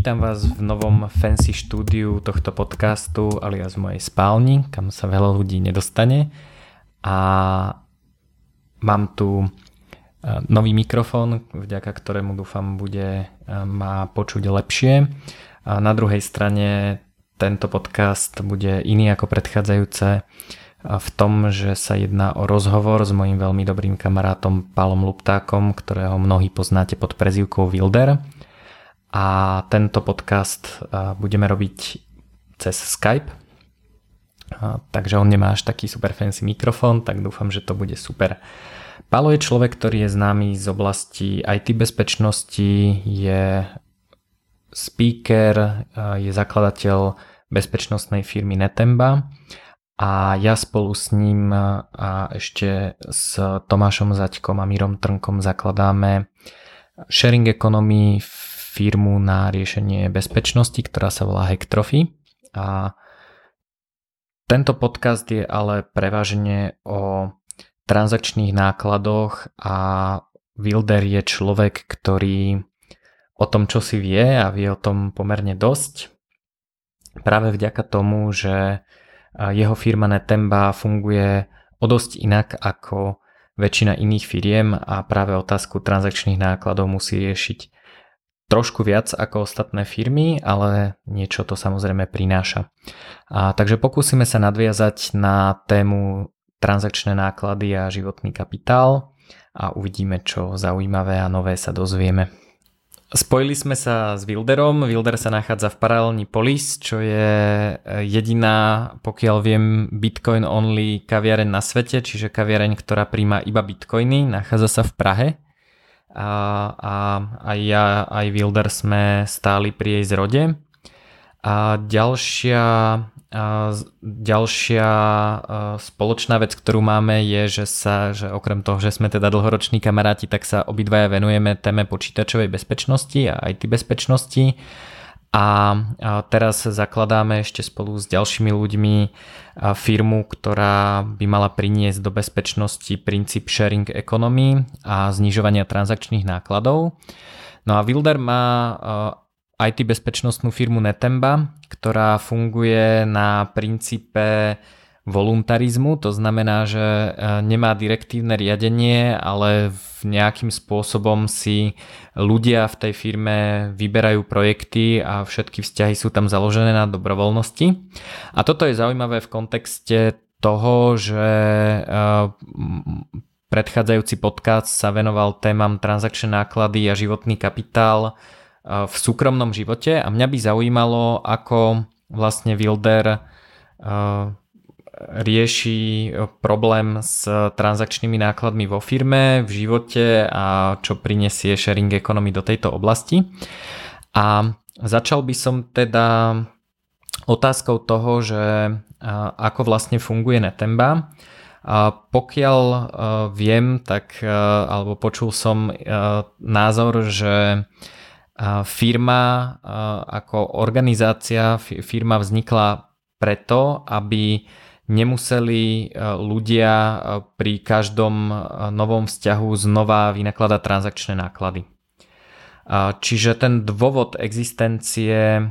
Vítam vás v novom fancy štúdiu tohto podcastu alias v mojej spálni, kam sa veľa ľudí nedostane. A mám tu e, nový mikrofón, vďaka ktorému dúfam bude e, ma počuť lepšie. A na druhej strane tento podcast bude iný ako predchádzajúce e, v tom, že sa jedná o rozhovor s mojim veľmi dobrým kamarátom Palom Luptákom, ktorého mnohí poznáte pod prezývkou Wilder a tento podcast budeme robiť cez Skype. Takže on nemá až taký super fancy mikrofón, tak dúfam, že to bude super. Palo je človek, ktorý je známy z oblasti IT bezpečnosti, je speaker, je zakladateľ bezpečnostnej firmy Netemba a ja spolu s ním a ešte s Tomášom Zaďkom a Mírom Trnkom zakladáme sharing economy firmu na riešenie bezpečnosti, ktorá sa volá Hacktrophy. A tento podcast je ale prevažne o transakčných nákladoch a Wilder je človek, ktorý o tom, čo si vie a vie o tom pomerne dosť. Práve vďaka tomu, že jeho firma Netemba funguje o dosť inak ako väčšina iných firiem a práve otázku transakčných nákladov musí riešiť trošku viac ako ostatné firmy, ale niečo to samozrejme prináša. A, takže pokúsime sa nadviazať na tému transakčné náklady a životný kapitál a uvidíme, čo zaujímavé a nové sa dozvieme. Spojili sme sa s Wilderom. Wilder sa nachádza v paralelní Polis, čo je jediná, pokiaľ viem, Bitcoin only kaviareň na svete, čiže kaviareň, ktorá príjma iba Bitcoiny. Nachádza sa v Prahe a, a aj ja, aj Wilder sme stáli pri jej zrode. A ďalšia, a ďalšia spoločná vec, ktorú máme je, že sa, že okrem toho, že sme teda dlhoroční kamaráti, tak sa obidvaja venujeme téme počítačovej bezpečnosti a IT bezpečnosti a teraz zakladáme ešte spolu s ďalšími ľuďmi firmu, ktorá by mala priniesť do bezpečnosti princíp sharing economy a znižovania transakčných nákladov. No a Wilder má IT bezpečnostnú firmu Netemba, ktorá funguje na princípe voluntarizmu, to znamená, že e, nemá direktívne riadenie, ale v nejakým spôsobom si ľudia v tej firme vyberajú projekty a všetky vzťahy sú tam založené na dobrovoľnosti. A toto je zaujímavé v kontexte toho, že e, predchádzajúci podcast sa venoval témam transakčné náklady a životný kapitál e, v súkromnom živote a mňa by zaujímalo, ako vlastne Wilder rieši problém s transakčnými nákladmi vo firme, v živote a čo prinesie sharing economy do tejto oblasti. A začal by som teda otázkou toho, že ako vlastne funguje Netemba. A pokiaľ viem, tak alebo počul som názor, že firma ako organizácia, firma vznikla preto, aby nemuseli e, ľudia e, pri každom e, novom vzťahu znova vynakladať transakčné náklady. Čiže ten dôvod existencie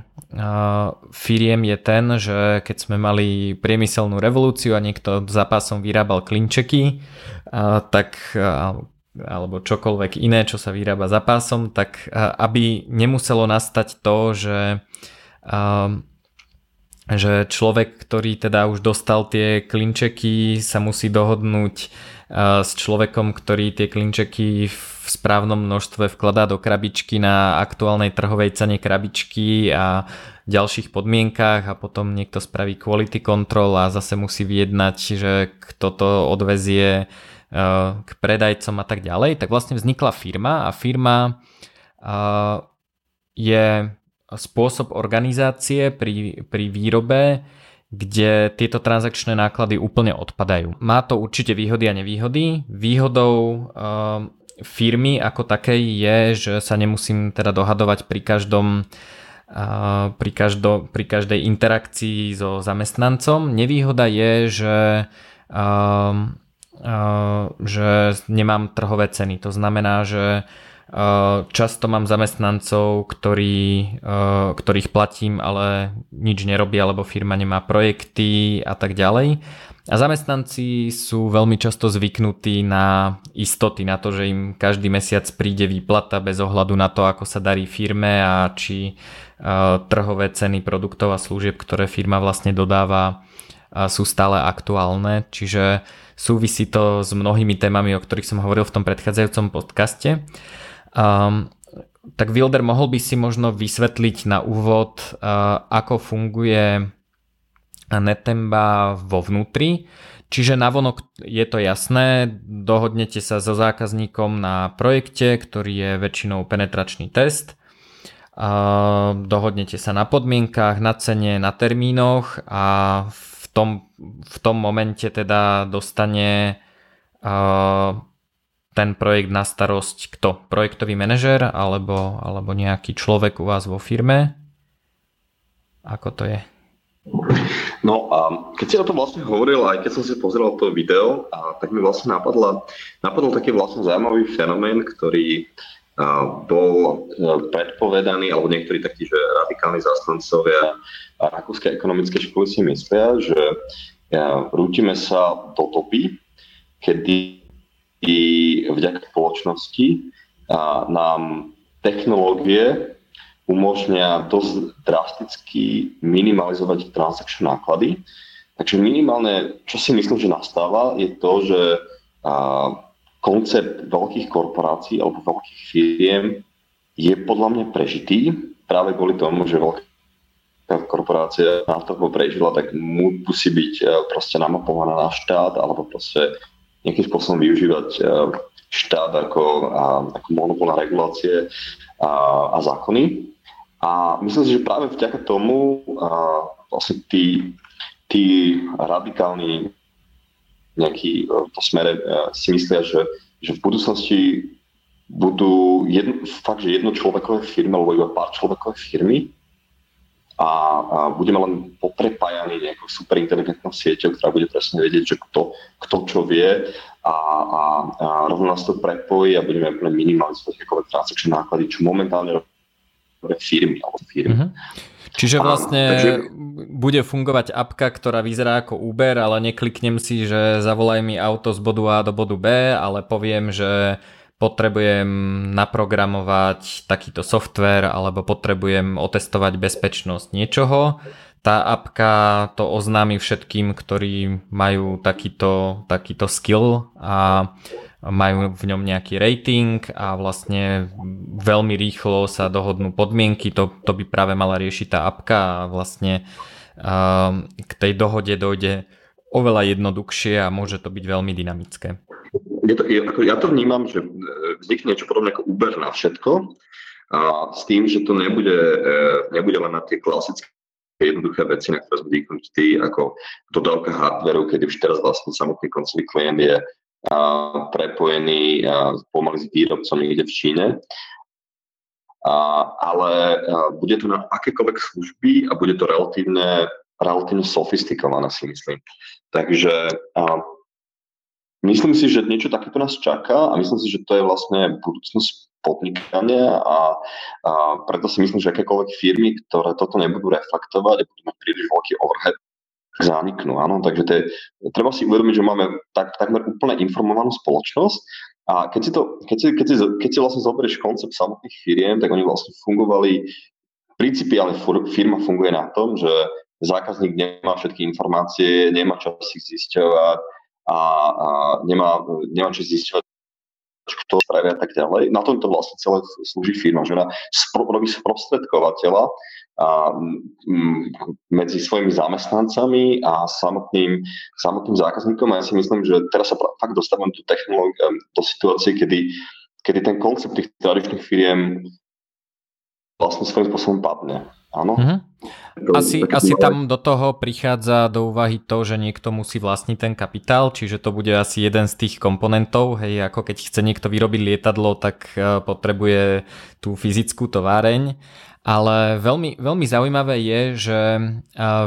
firiem je ten, že keď sme mali priemyselnú revolúciu a niekto za pásom vyrábal klinčeky, tak alebo čokoľvek iné, čo sa vyrába za pásom, tak aby nemuselo nastať to, že že človek, ktorý teda už dostal tie klinčeky, sa musí dohodnúť uh, s človekom, ktorý tie klinčeky v správnom množstve vkladá do krabičky na aktuálnej trhovej cene krabičky a ďalších podmienkách a potom niekto spraví quality control a zase musí vyjednať, že kto to odvezie uh, k predajcom a tak ďalej, tak vlastne vznikla firma a firma uh, je spôsob organizácie pri, pri výrobe, kde tieto transakčné náklady úplne odpadajú. Má to určite výhody a nevýhody. Výhodou uh, firmy ako takej je, že sa nemusím teda dohadovať pri každom uh, pri, každo, pri každej interakcii so zamestnancom. Nevýhoda je, že uh, uh, že nemám trhové ceny. To znamená, že Často mám zamestnancov, ktorí, ktorých platím, ale nič nerobia, lebo firma nemá projekty a tak ďalej. A zamestnanci sú veľmi často zvyknutí na istoty, na to, že im každý mesiac príde výplata bez ohľadu na to, ako sa darí firme a či trhové ceny produktov a služieb, ktoré firma vlastne dodáva, sú stále aktuálne. Čiže súvisí to s mnohými témami, o ktorých som hovoril v tom predchádzajúcom podcaste. Um, tak Wilder, mohol by si možno vysvetliť na úvod, uh, ako funguje Netemba vo vnútri. Čiže navonok je to jasné, dohodnete sa so zákazníkom na projekte, ktorý je väčšinou penetračný test. Dohodnete sa na podmienkach, na cene, na termínoch a v tom, v tom momente teda dostane ten projekt na starosť kto? Projektový manažer alebo, alebo nejaký človek u vás vo firme? Ako to je? No a keď si o tom vlastne hovoril, aj keď som si pozeral to video, a tak mi vlastne napadla, napadol taký vlastne zaujímavý fenomén, ktorý a, bol predpovedaný, alebo niektorí takí, že radikálni zastancovia Rakúskej ekonomickej školy si myslia, že rútime sa do doby, kedy vďaka spoločnosti nám technológie umožňa dosť drasticky minimalizovať transakčné náklady. Takže minimálne, čo si myslím, že nastáva, je to, že a, koncept veľkých korporácií alebo veľkých firiem je podľa mňa prežitý práve kvôli tomu, že veľká korporácia na to prežila, tak musí byť e, proste namapovaná na štát alebo proste nejakým spôsobom využívať e, štát ako, ako monopol na regulácie a, a zákony. A myslím si, že práve vďaka tomu a, vlastne tí, tí radikálni nejakí v e, to smere si myslia, že, že v budúcnosti budú jedno, fakt, že jedno človekové firmy alebo iba pár človekové firmy a, a budeme len poprepájani nejakou superinteligentnou sieťou, ktorá bude presne vedieť, že kto, kto čo vie a, a, a rovno nás to prepojí a budeme minimalizovať akékoľvek transakčné náklady, čo momentálne firmy alebo firmy. Mm-hmm. Čiže vlastne a, takže... bude fungovať apka, ktorá vyzerá ako Uber, ale nekliknem si, že zavolaj mi auto z bodu A do bodu B, ale poviem, že potrebujem naprogramovať takýto software alebo potrebujem otestovať bezpečnosť niečoho. Tá apka to oznámi všetkým, ktorí majú takýto, takýto skill a majú v ňom nejaký rating a vlastne veľmi rýchlo sa dohodnú podmienky, to, to by práve mala riešiť tá apka a vlastne uh, k tej dohode dojde oveľa jednoduchšie a môže to byť veľmi dynamické. Je to, je, ako ja to vnímam, že vznikne niečo podobné ako Uber na všetko a s tým, že to nebude, e, nebude len na tie klasické jednoduché veci, na ktoré sme zvyknutí, ako dodávka hardwareu, keď už teraz vlastne samotný koncový klient je prepojený pomaly s výrobcom niekde v Číne. A, ale bude to na akékoľvek služby a bude to relatívne, relatívne sofistikované, si myslím. Takže a, myslím si, že niečo takéto nás čaká a myslím si, že to je vlastne budúcnosť podnikania a, a preto si myslím, že akékoľvek firmy, ktoré toto nebudú reflektovať a budú mať príliš veľký overhead, zaniknú. Áno? Takže to je, treba si uvedomiť, že máme tak, takmer úplne informovanú spoločnosť a keď si, to, keď si, keď si, keď si vlastne zoberieš koncept samotných firiem, tak oni vlastne fungovali, principiálne firma funguje na tom, že zákazník nemá všetky informácie, nemá čo si zisťovať a, a nemá, nemá čo zisťovať kto spravia a tak ďalej. Na tomto vlastne celé slúži firma, že ona spro, robí sprostredkovateľa a, m, medzi svojimi zamestnancami a samotným, samotným zákazníkom. A ja si myslím, že teraz sa fakt dostávam do technológie, do situácie, kedy, kedy ten koncept tých tradičných firiem vlastne svojím spôsobom padne. Áno. Mm-hmm. Asi, asi tam do toho prichádza do úvahy to, že niekto musí vlastniť ten kapitál, čiže to bude asi jeden z tých komponentov, hej, ako keď chce niekto vyrobiť lietadlo, tak e, potrebuje tú fyzickú továreň. Ale veľmi, veľmi zaujímavé je, že e,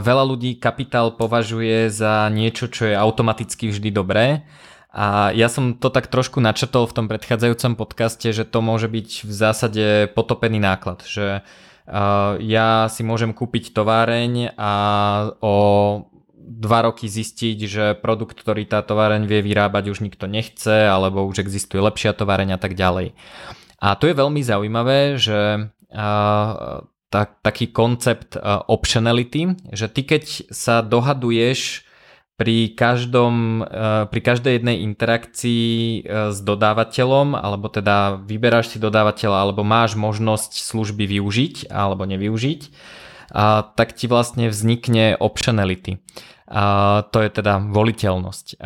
veľa ľudí kapitál považuje za niečo, čo je automaticky vždy dobré A ja som to tak trošku načrtol v tom predchádzajúcom podcaste, že to môže byť v zásade potopený náklad, že uh, ja si môžem kúpiť továreň a o dva roky zistiť, že produkt, ktorý tá továreň vie vyrábať už nikto nechce, alebo už existuje lepšia továreň a tak ďalej. A tu je veľmi zaujímavé, že uh, tak, taký koncept uh, optionality, že ty keď sa dohaduješ pri, každom, eh, pri každej jednej interakcii eh, s dodávateľom, alebo teda vyberáš si dodávateľa, alebo máš možnosť služby využiť alebo nevyužiť, tak ti vlastne vznikne optionality. To je teda voliteľnosť.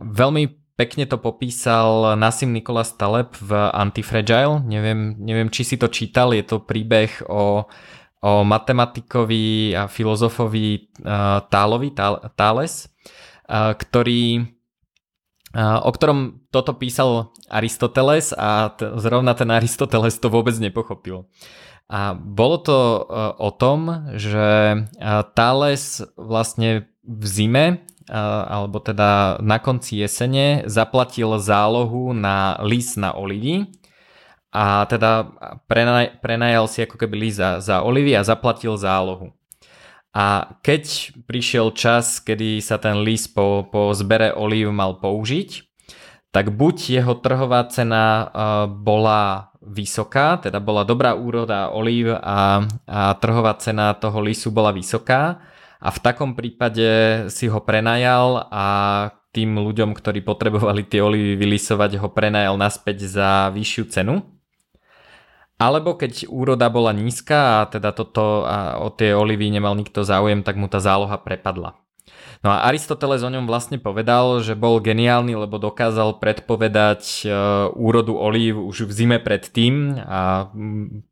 Veľmi pekne to popísal Nassim Nikolas Taleb v Antifragile. Neviem, neviem, či si to čítal, je to príbeh o o matematikovi a filozofovi Tálovi, Thales, ktorý, o ktorom toto písal Aristoteles a zrovna ten Aristoteles to vôbec nepochopil. A bolo to o tom, že Thales vlastne v zime alebo teda na konci jesene zaplatil zálohu na lis na olivy a teda prenaj, prenajal si ako keby lis za, olivy a zaplatil zálohu. A keď prišiel čas, kedy sa ten lis po, po zbere olív mal použiť, tak buď jeho trhová cena uh, bola vysoká, teda bola dobrá úroda olív a, a trhová cena toho lisu bola vysoká a v takom prípade si ho prenajal a tým ľuďom, ktorí potrebovali tie olivy vylisovať, ho prenajal naspäť za vyššiu cenu. Alebo keď úroda bola nízka a teda toto a o tie olivy nemal nikto záujem, tak mu tá záloha prepadla. No a Aristoteles o ňom vlastne povedal, že bol geniálny, lebo dokázal predpovedať e, úrodu olív už v zime predtým a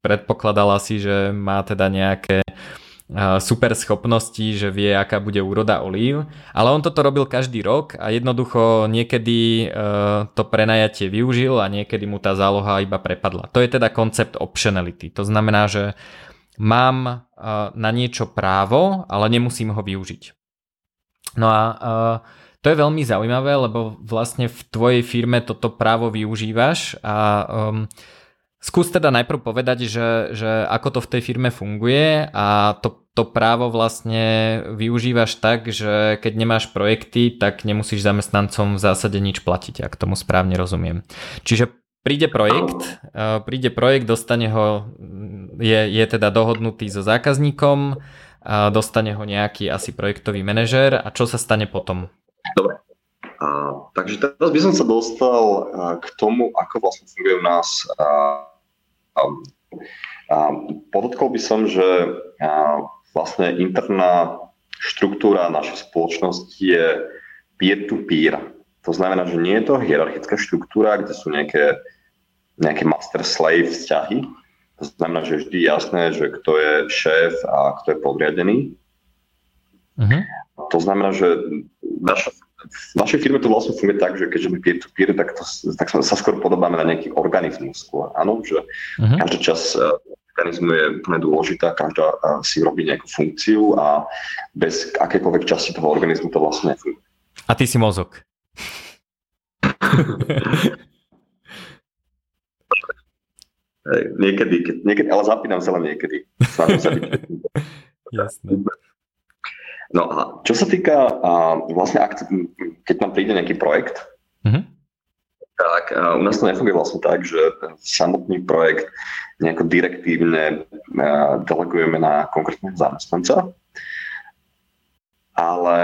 predpokladal si, že má teda nejaké super schopnosti, že vie, aká bude úroda olív, ale on toto robil každý rok a jednoducho niekedy e, to prenajatie využil a niekedy mu tá záloha iba prepadla. To je teda koncept optionality. To znamená, že mám e, na niečo právo, ale nemusím ho využiť. No a e, to je veľmi zaujímavé, lebo vlastne v tvojej firme toto právo využívaš a um, Skús teda najprv povedať, že, že ako to v tej firme funguje a to, to právo vlastne využívaš tak, že keď nemáš projekty, tak nemusíš zamestnancom v zásade nič platiť, ak tomu správne rozumiem. Čiže príde projekt, e, príde projekt, dostane ho, je, je teda dohodnutý so zákazníkom, dostane ho nejaký asi projektový manažer a čo sa stane potom? Dobre. A, takže teraz by som sa dostal k tomu, ako vlastne funguje u nás a, a podotkol by som, že vlastne interná štruktúra našej spoločnosti je peer-to-peer. To znamená, že nie je to hierarchická štruktúra, kde sú nejaké, nejaké master-slave vzťahy. To znamená, že je vždy jasné, že kto je šéf a kto je podriadený. Uh-huh. To znamená, že naša v našej firme to vlastne funguje tak, že keďže my peer-to-peer, tak, to, tak sa skôr podobáme na nejaký organizmus skôr. Áno, že uh-huh. každý čas organizmu je úplne dôležitá, každá e, si robí nejakú funkciu a bez akékoľvek časti toho organizmu to vlastne nefunguje. A ty si mozog. Niekedy, keď, niekedy, ale zapínam sa len niekedy. Jasné. No a čo sa týka a vlastne, ak, keď nám príde nejaký projekt, mm-hmm. Tak u nás to nefunguje vlastne tak, že samotný projekt nejako direktívne delegujeme na konkrétneho zamestnanca, ale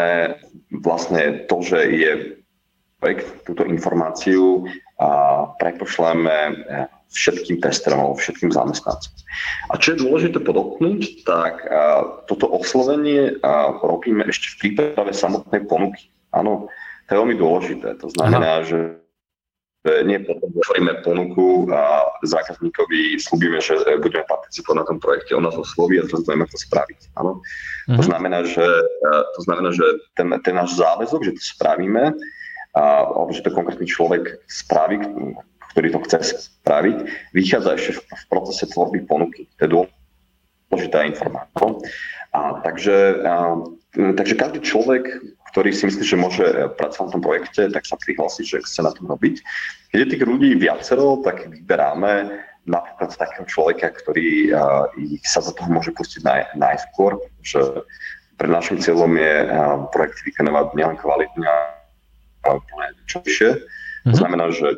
vlastne to, že je projekt, túto informáciu prepošleme všetkým testerom všetkým zamestnancom. A čo je dôležité podotknúť, tak a, toto oslovenie a, robíme ešte v príprave samotnej ponuky. Áno, to je veľmi dôležité. To znamená, Aha. že nie potom otvoríme ponuku a zákazníkovi slúbime, že budeme participovať na tom projekte, on nás osloví a teraz budeme to spraviť. Áno? Uh-huh. To, mhm. znamená, že, to znamená, že ten, ten náš záväzok, že to spravíme, a, alebo že to konkrétny človek spraví, ktorý to chce spraviť, vychádza ešte v, v procese tvorby ponuky. To je dôležitá informácia. A takže, a, takže každý človek, ktorý si myslí, že môže pracovať na tom projekte, tak sa prihlási, že chce na tom robiť. Keď je tých ľudí viacero, tak vyberáme napríklad takého človeka, ktorý uh, sa za toho môže pustiť naj, najskôr, že pre našim cieľom je uh, projekt vykonávať nielen kvalitne, ale čo vyššie. Mm-hmm. To mhm. znamená, že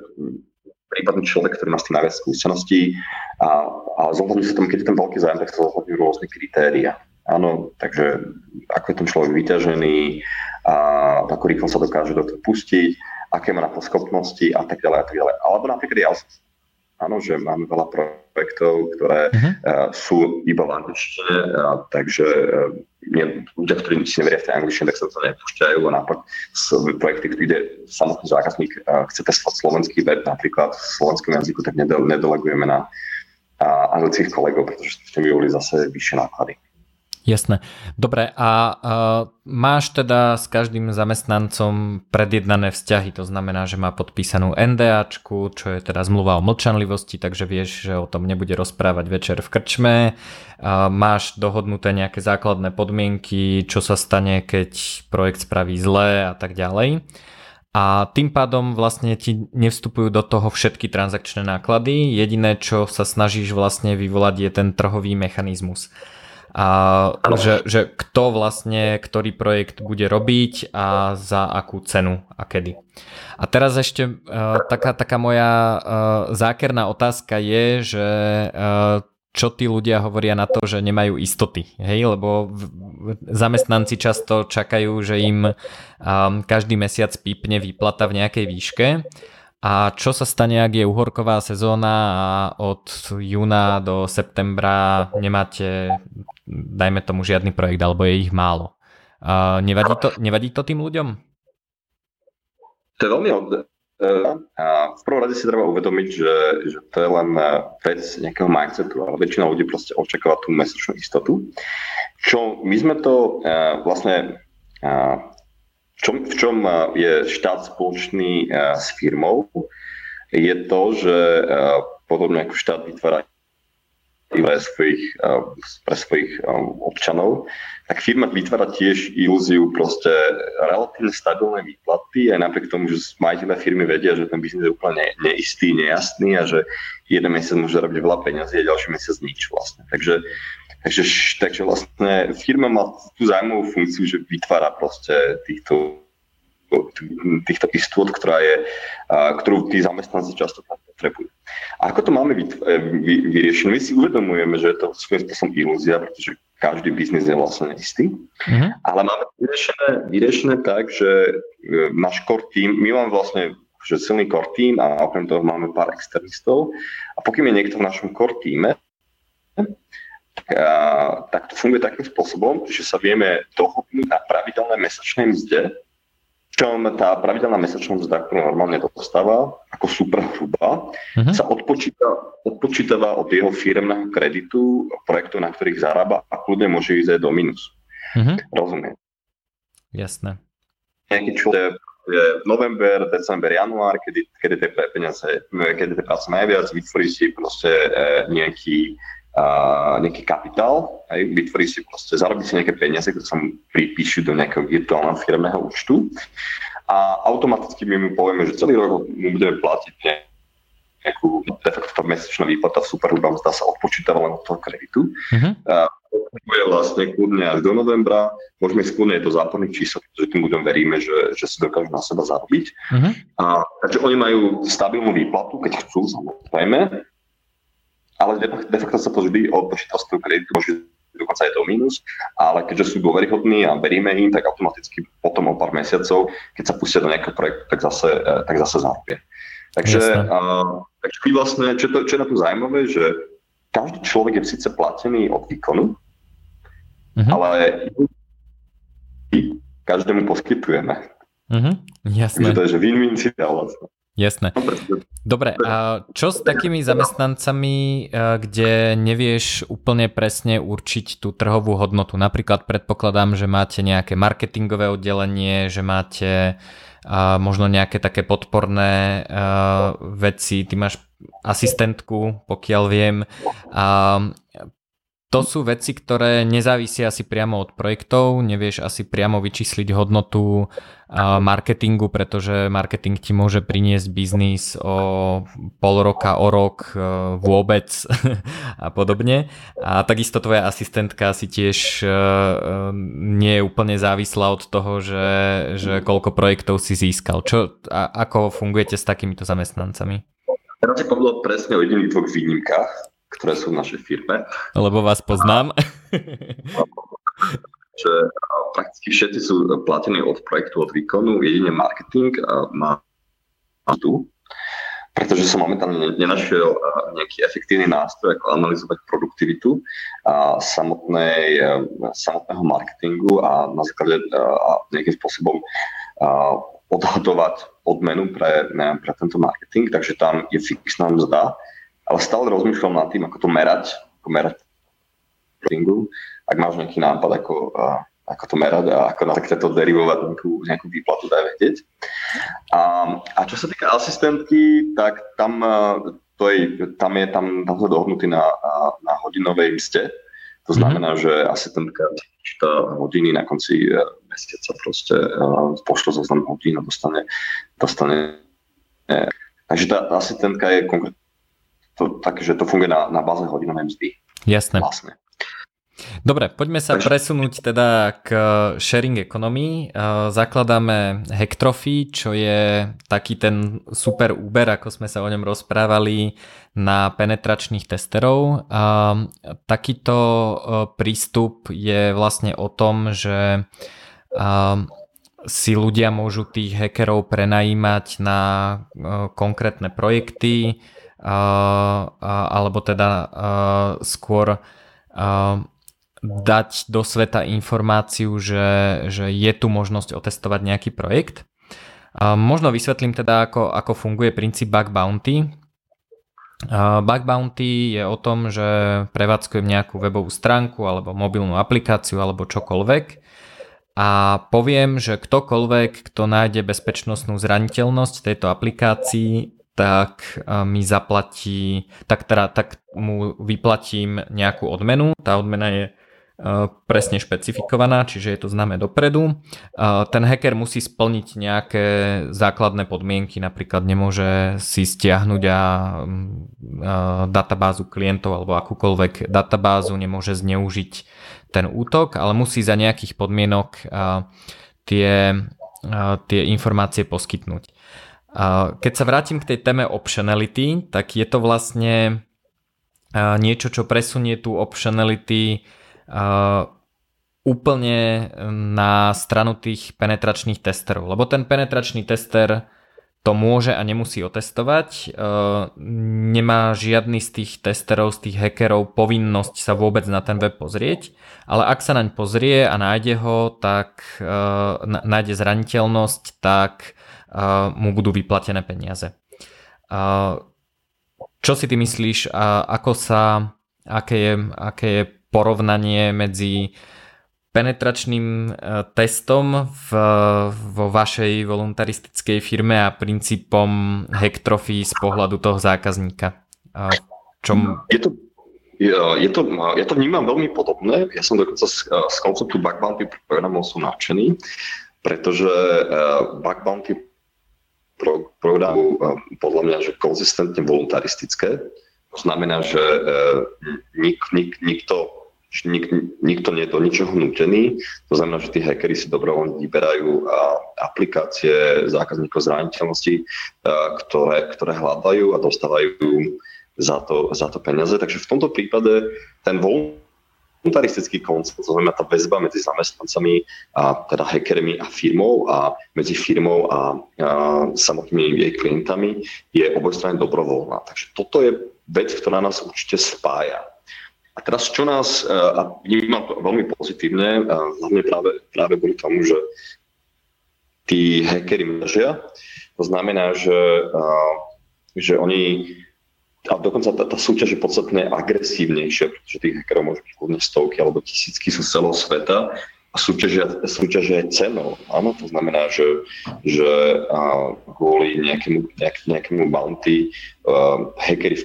prípadný človek, ktorý má s tým najviac skúseností a, a zohľadní sa tomu, keď je ten veľký zájem, tak sa zohľadňujú rôzne kritéria. Áno, takže ako je ten človek vyťažený, a ako rýchlo sa dokáže do toho pustiť, aké má na to schopnosti a tak ďalej a tak ďalej. Alebo napríklad ja áno, že máme veľa projektov, ktoré uh-huh. uh, sú iba v angličtine, uh, takže uh, nie, ľudia, ktorí si neveria v tej angličtine, tak sa to nepúšťajú a naopak projekty, kde samotný zákazník uh, chce testovať slovenský web napríklad v slovenskom jazyku, tak nedelegujeme na uh, anglických kolegov, pretože s tým by boli zase vyššie náklady. Jasné. Dobre, a uh, máš teda s každým zamestnancom predjednané vzťahy, to znamená, že má podpísanú NDAčku, čo je teda zmluva o mlčanlivosti, takže vieš, že o tom nebude rozprávať večer v krčme. Uh, máš dohodnuté nejaké základné podmienky, čo sa stane, keď projekt spraví zle a tak ďalej. A tým pádom vlastne ti nevstupujú do toho všetky transakčné náklady. Jediné, čo sa snažíš vlastne vyvolať je ten trhový mechanizmus a že, že kto vlastne, ktorý projekt bude robiť a za akú cenu a kedy. A teraz ešte uh, taká, taká moja uh, zákerná otázka je, že uh, čo tí ľudia hovoria na to, že nemajú istoty, hej, lebo zamestnanci často čakajú, že im um, každý mesiac pípne výplata v nejakej výške a čo sa stane, ak je uhorková sezóna a od júna do septembra nemáte, dajme tomu, žiadny projekt, alebo je ich málo? Uh, nevadí, to, nevadí to tým ľuďom? To je veľmi od... A v prvom rade si treba uvedomiť, že, že to je len vec nejakého mindsetu, ale väčšina ľudí proste očakáva tú mesačnú istotu. Čo my sme to uh, vlastne v čom, v čom je štát spoločný s firmou, je to, že podobne ako štát vytvára pre svojich, pre svojich občanov, tak firma vytvára tiež ilúziu proste relatívne stabilné výplaty, aj napriek tomu, že majiteľe firmy vedia, že ten biznis je úplne neistý, nejasný a že jeden mesiac môže robiť veľa peniazy a ďalší mesiac nič vlastne. Takže Takže, takže vlastne firma má tú zaujímavú funkciu, že vytvára proste týchto, týchto istôt, ktorá je, ktorú tí zamestnanci často potrebujú. A ako to máme vy, vy, vyriešiť? My si uvedomujeme, že je to svojím spôsobom ilúzia, pretože každý biznis je vlastne istý, mm-hmm. ale máme vyriešené, vyriešené tak, že e, náš core team, my máme vlastne že silný core team a okrem toho máme pár externistov a pokým je niekto v našom core týme, tak to funguje takým spôsobom, že sa vieme dohodnúť na pravidelné mesačnej mzde, čom tá pravidelná mesačná mzda, ktorú normálne dostáva ako super hruba, uh-huh. sa odpočíta, odpočítava od jeho firmného kreditu projektov, na ktorých zarába a kľudne môže ísť aj do minus. Uh-huh. Rozumiem. Jasné. Nejaký človek je november, december, január, kedy, kedy tie peniaze, kedy tie práce najviac, vytvorí si proste e, nejaký nejaký kapitál, aj, vytvorí si proste, zarobí si nejaké peniaze, ktoré sa mu pripíšu do nejakého virtuálneho firmného účtu a automaticky my mu povieme, že celý rok mu budeme platiť nejakú de facto tá mesačná výplata v Superhubám zdá sa odpočítava len od toho kreditu. Uh-huh. Uh, je vlastne kľudne až do novembra, môžeme ísť kľudne to záporných číslo, pretože tým ľuďom veríme, že, že si dokážu na seba zarobiť. Uh-huh. A, takže oni majú stabilnú výplatu, keď chcú, samozrejme, ale de facto sa to vždy odpočíta z toho kreditu, môže dokonca je to minus, ale keďže sú dôveryhodní a veríme im, tak automaticky potom o pár mesiacov, keď sa pustia do nejakého projektu, tak zase, e, tak zase zarobia. Takže, uh, takže vlastne, čo, to, čo je na tom zaujímavé, že každý človek je síce platený od výkonu, uh-huh. ale každému poskytujeme. Uh-huh. Jasné. Takže to je že win-win situácia. Jasné. Dobre, a čo s takými zamestnancami, eh, kde nevieš úplne presne určiť tú trhovú hodnotu? Napríklad predpokladám, že máte nejaké marketingové oddelenie, že máte možno nejaké také podporné uh, veci, ty máš asistentku, pokiaľ viem. A to sú veci, ktoré nezávisia asi priamo od projektov, nevieš asi priamo vyčísliť hodnotu marketingu, pretože marketing ti môže priniesť biznis o pol roka, o rok, e, vôbec a podobne. A takisto tvoja asistentka asi tiež e, e, nie je úplne závislá od toho, že, že koľko projektov si získal. Čo, a, ako fungujete s takýmito zamestnancami? Teraz si povedal presne o jediných dvoch výnimkách ktoré sú v našej firme. Lebo vás poznám. že prakticky všetci sú platení od projektu, od výkonu, jedine marketing má tu, pretože som momentálne nenašiel nejaký efektívny nástroj, ako analyzovať produktivitu a samotnej, samotného marketingu a na základe a nejakým spôsobom odhadovať odmenu pre, pre tento marketing, takže tam je fixná mzda ale stále rozmýšľam nad tým, ako to merať, ako merať marketingu. Ak máš nejaký nápad, ako, ako to merať a ako na takéto derivovať nejakú, nejakú výplatu, daj vedieť. A, a čo sa týka asistentky, tak tam, to je, tam je tam, tam sme dohodnutí na, na hodinovej mste. To mhm. znamená, mm-hmm. že asistentka číta hodiny na konci e, mesiaca proste uh, pošlo zoznam hodín a dostane, dostane Takže tá asistentka je konkrétne to, tak, že to funguje na, na báze hodinovej mzdy. Jasné. Vlastne. Dobre, poďme sa Takže... presunúť teda k sharing economy. Zakladáme Hectrophy, čo je taký ten super Uber, ako sme sa o ňom rozprávali, na penetračných testerov. Takýto prístup je vlastne o tom, že si ľudia môžu tých hackerov prenajímať na konkrétne projekty, alebo teda skôr dať do sveta informáciu, že, že je tu možnosť otestovať nejaký projekt. Možno vysvetlím teda, ako, ako funguje princíp bug bounty. Bug bounty je o tom, že prevádzkujem nejakú webovú stránku alebo mobilnú aplikáciu alebo čokoľvek a poviem, že ktokoľvek, kto nájde bezpečnostnú zraniteľnosť tejto aplikácii, tak mi zaplatí, tak, teda, tak mu vyplatím nejakú odmenu. Tá odmena je presne špecifikovaná, čiže je to známe dopredu. Ten hacker musí splniť nejaké základné podmienky, napríklad nemôže si stiahnuť a, databázu klientov alebo akúkoľvek databázu, nemôže zneužiť ten útok, ale musí za nejakých podmienok tie, tie informácie poskytnúť. Keď sa vrátim k tej téme optionality, tak je to vlastne niečo, čo presunie tú optionality úplne na stranu tých penetračných testerov. Lebo ten penetračný tester to môže a nemusí otestovať. Nemá žiadny z tých testerov, z tých hackerov povinnosť sa vôbec na ten web pozrieť, ale ak sa naň pozrie a nájde ho, tak nájde zraniteľnosť, tak mu budú vyplatené peniaze. Čo si ty myslíš, ako sa, aké je, aké je porovnanie medzi penetračným e, testom v, vo vašej voluntaristickej firme a princípom hektrofy z pohľadu toho zákazníka? Čom... Je to je to, ja to vnímam veľmi podobné. Ja som dokonca z, z konceptu bug bounty programov som nadšený, pretože uh, bug bounty pro, programu podľa mňa, že konzistentne voluntaristické. To znamená, že e, nik, nik, nikto, nik, nikto nie je do ničoho nutený. To znamená, že tí hackeri si dobrovoľne vyberajú aplikácie zákazníkov zraniteľnosti, ktoré, ktoré hľadajú a dostávajú za to, za to peniaze. Takže v tomto prípade ten voluntaristický voluntaristický koncept, to znamená tá väzba medzi zamestnancami, a teda hackermi a firmou a medzi firmou a, a samotnými jej klientami je obojstranne dobrovoľná. Takže toto je vec, ktorá nás určite spája. A teraz čo nás, a vnímam to veľmi pozitívne, hlavne práve, práve kvôli tomu, že tí hackery mržia, to znamená, že, že oni a dokonca tá, tá súťaž je podstatne agresívnejšia, pretože tých hackerov môžu byť kľudne stovky alebo tisícky sú z celého sveta a súťažia, súťažia aj cenou. Áno, to znamená, že, že a, kvôli nejakému, nejak, nejakému bounty uh, hackery v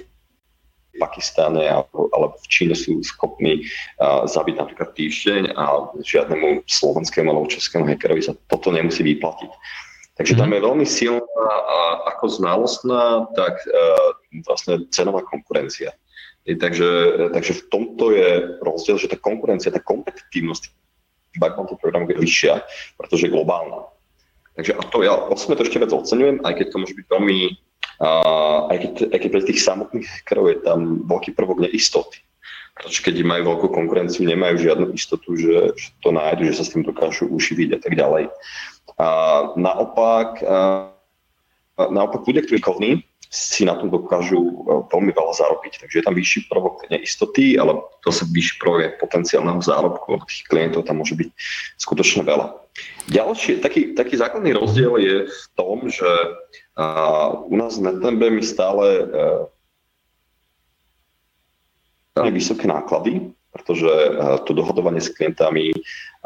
Pakistáne alebo, alebo v Číne sú schopní uh, zabiť napríklad týždeň a žiadnemu slovenskému alebo českému hackerovi sa toto nemusí vyplatiť. Takže tam mhm. je veľmi silná a ako znalostná, tak uh, vlastne cenová konkurencia. Takže, takže v tomto je rozdiel, že tá konkurencia, tá kompetitívnosť bug programu je vyššia, pretože je globálna. Takže a to ja osobne to ešte viac oceňujem, aj keď to môže byť veľmi a aj keď, aj keď pre tých samotných hackerov je tam veľký prvok neistoty. Pretože keď majú veľkú konkurenciu, nemajú žiadnu istotu, že, že to nájdu, že sa s tým dokážu uživiť a tak ďalej. A naopak, a, naopak ľudia, ktorí kovní, si na tom dokážu e, veľmi veľa zarobiť. Takže je tam vyšší prvok neistoty, ale sa vyšší prvok potenciálneho zárobku, lebo tých klientov tam môže byť skutočne veľa. Ďalší, taký, taký základný rozdiel je v tom, že a u nás v Netembe my stále uh, vysoké náklady, pretože uh, to dohodovanie s klientami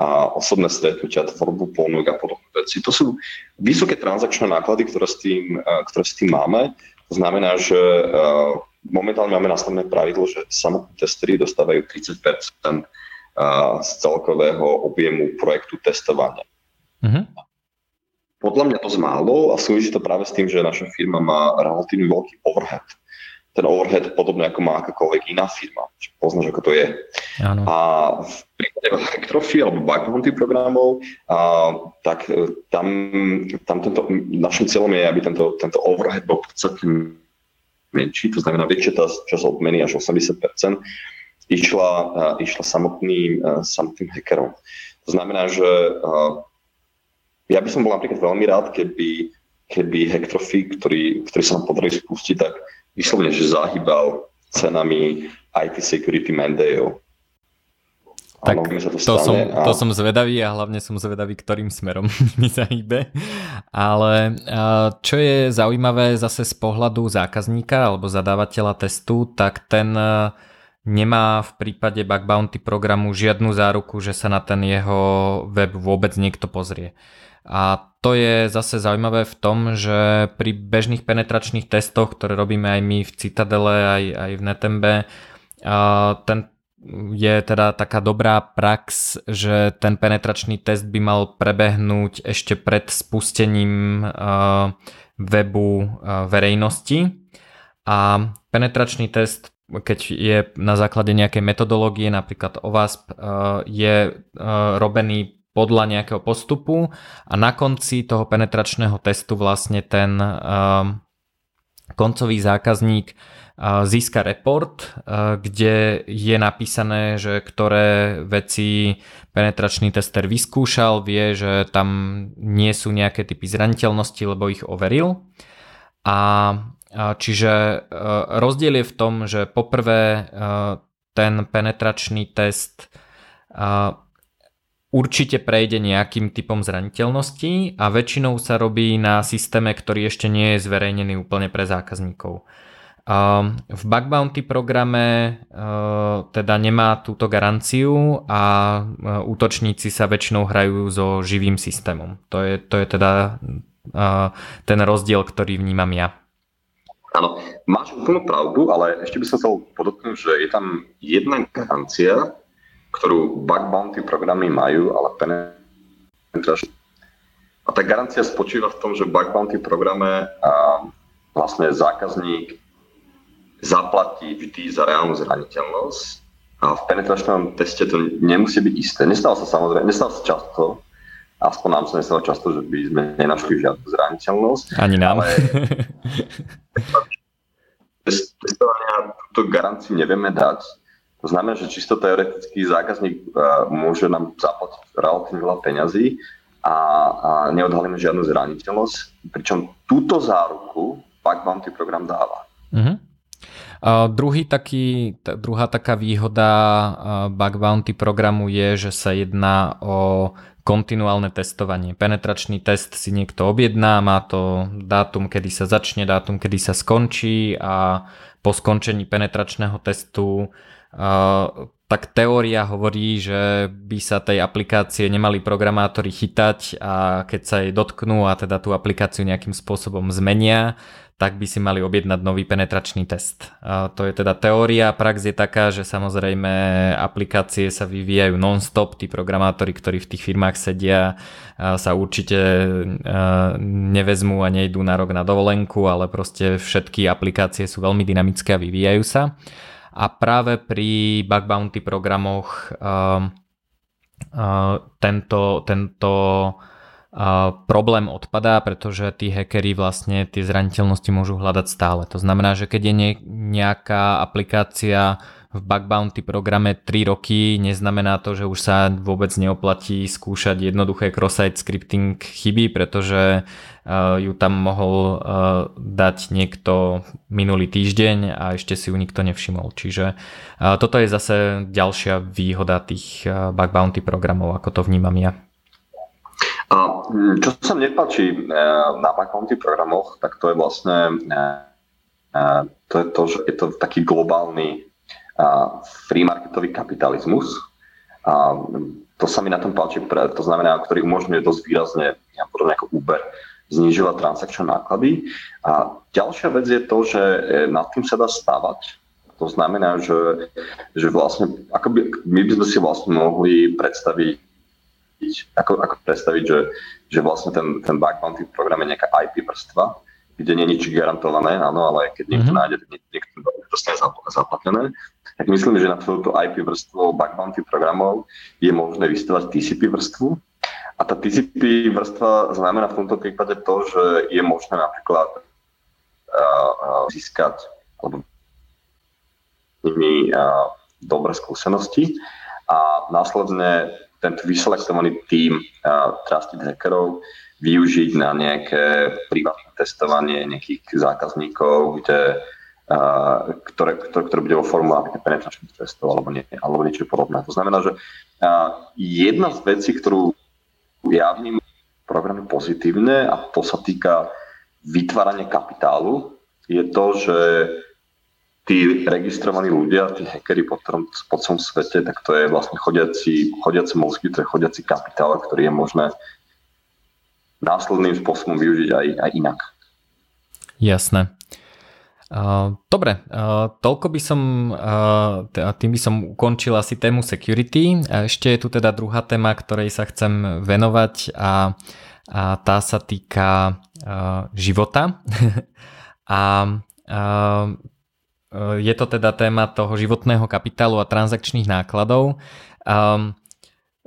a osobné stretnutia, tvorbu ponúk a podobné veci, to sú vysoké transakčné náklady, ktoré s tým, uh, ktoré s tým máme. Znamená, že uh, momentálne máme nastavené pravidlo, že samotní testery dostávajú 30% z celkového objemu projektu testovania. Uh-huh. Podľa mňa to zmálo a súvisí to práve s tým, že naša firma má relatívne veľký overhead. Ten overhead podobne ako má akákoľvek iná firma. Poznáš, ako to je. Áno. A v prípade Electrofy alebo bug bounty programov, a, tak e, tam, tam tento, našim cieľom je, aby tento, tento overhead bol podstatne menší, to znamená väčšia tá časť odmeny až 80%, išla, uh, išla samotným, uh, samotným hackerom. To znamená, že ja by som bol napríklad veľmi rád, keby, keby Hectrophy, ktorý, ktorý sa nám podarili spustiť, tak vyslovene, že zahýbal cenami IT security mandejov. Tak to, to, som, a... to som zvedavý a hlavne som zvedavý, ktorým smerom mi zahýbe. Ale čo je zaujímavé zase z pohľadu zákazníka alebo zadávateľa testu, tak ten nemá v prípade bug bounty programu žiadnu záruku, že sa na ten jeho web vôbec niekto pozrie. A to je zase zaujímavé v tom, že pri bežných penetračných testoch, ktoré robíme aj my v Citadele, aj, aj v Netembe, ten je teda taká dobrá prax, že ten penetračný test by mal prebehnúť ešte pred spustením webu verejnosti. A penetračný test, keď je na základe nejakej metodológie, napríklad OWASP, je robený podľa nejakého postupu a na konci toho penetračného testu vlastne ten uh, koncový zákazník uh, získa report, uh, kde je napísané, že ktoré veci penetračný tester vyskúšal, vie, že tam nie sú nejaké typy zraniteľnosti, lebo ich overil. A čiže rozdiel je v tom, že poprvé ten penetračný test určite prejde nejakým typom zraniteľnosti a väčšinou sa robí na systéme, ktorý ešte nie je zverejnený úplne pre zákazníkov. V bug bounty programe teda nemá túto garanciu a útočníci sa väčšinou hrajú so živým systémom. To je, to je teda ten rozdiel, ktorý vnímam ja. Áno, máš úplnú pravdu, ale ešte by som chcel podotknúť, že je tam jedna garancia, ktorú bug bounty programy majú, ale penetračný. A tá garancia spočíva v tom, že v bug bounty programe a vlastne zákazník zaplatí vždy za reálnu zraniteľnosť a v penetračnom teste to nemusí byť isté. Nestalo sa samozrejme, nestalo sa často, aspoň nám sa nestalo často, že by sme nenašli žiadnu zraniteľnosť. Ani nám. Ale testovania túto garanciu nevieme dať to znamená, že čisto teoretický zákazník e, môže nám zaplatiť relatívne veľa peňazí a, a neodhalíme žiadnu zraniteľnosť, pričom túto záruku Bug Bounty program dáva. Uh-huh. A druhý taký, t- druhá taká výhoda Bug Bounty programu je, že sa jedná o kontinuálne testovanie. Penetračný test si niekto objedná, má to dátum, kedy sa začne, dátum, kedy sa skončí a po skončení penetračného testu tak teória hovorí, že by sa tej aplikácie nemali programátori chytať a keď sa jej dotknú a teda tú aplikáciu nejakým spôsobom zmenia, tak by si mali objednať nový penetračný test. A to je teda teória, prax je taká, že samozrejme aplikácie sa vyvíjajú non-stop, tí programátori, ktorí v tých firmách sedia, sa určite nevezmú a nejdú na rok na dovolenku, ale proste všetky aplikácie sú veľmi dynamické a vyvíjajú sa. A práve pri bug bounty programoch tento, tento problém odpadá, pretože tí hackeri vlastne tie zraniteľnosti môžu hľadať stále. To znamená, že keď je nejaká aplikácia v bug bounty programe 3 roky, neznamená to, že už sa vôbec neoplatí skúšať jednoduché cross-site scripting chyby, pretože ju tam mohol dať niekto minulý týždeň a ešte si ju nikto nevšimol. Čiže toto je zase ďalšia výhoda tých bug bounty programov, ako to vnímam ja. Mm, čo sa mne páči na Backbounty programoch, tak to je vlastne to je to, že je to taký globálny free marketový kapitalizmus. A to sa mi na tom páči, to znamená, ktorý umožňuje dosť výrazne, ja podobne ako Uber, znižovať transakčné náklady. A ďalšia vec je to, že nad tým sa dá stavať. To znamená, že, že vlastne, ako by, my by sme si vlastne mohli predstaviť ako, ako predstaviť, že, že vlastne ten, ten bug bounty program je nejaká IP vrstva, kde nie je nič garantované, áno, ale keď niekto mm-hmm. nájde, tak niekto dostane zaplatené. Tak myslím, že na túto IP vrstvu bug bounty programov je možné vystavať TCP vrstvu. A tá TCP vrstva znamená v tomto prípade to, že je možné napríklad uh, uh, získať alebo nimi uh, dobré skúsenosti a následne tento vyselektovaný tím uh, trusted hackerov využiť na nejaké privátne testovanie nejakých zákazníkov, kde, ktoré, ktoré, ktoré bude vo formu penetračných testov alebo, nie, alebo niečo podobné. To znamená, že jedna z vecí, ktorú ja vnímam programy pozitívne a to sa týka vytvárania kapitálu, je to, že tí registrovaní ľudia, tí hackery po, tom, po celom svete, tak to je vlastne chodiaci, chodiaci mozgy, to je chodiaci kapitál, ktorý je možné následným spôsobom využiť aj, aj inak. Jasné. Dobre, toľko by som, tým by som ukončil asi tému security. A ešte je tu teda druhá téma, ktorej sa chcem venovať a, a tá sa týka života. a Eh, je to teda téma toho životného kapitálu a transakčných nákladov. Um,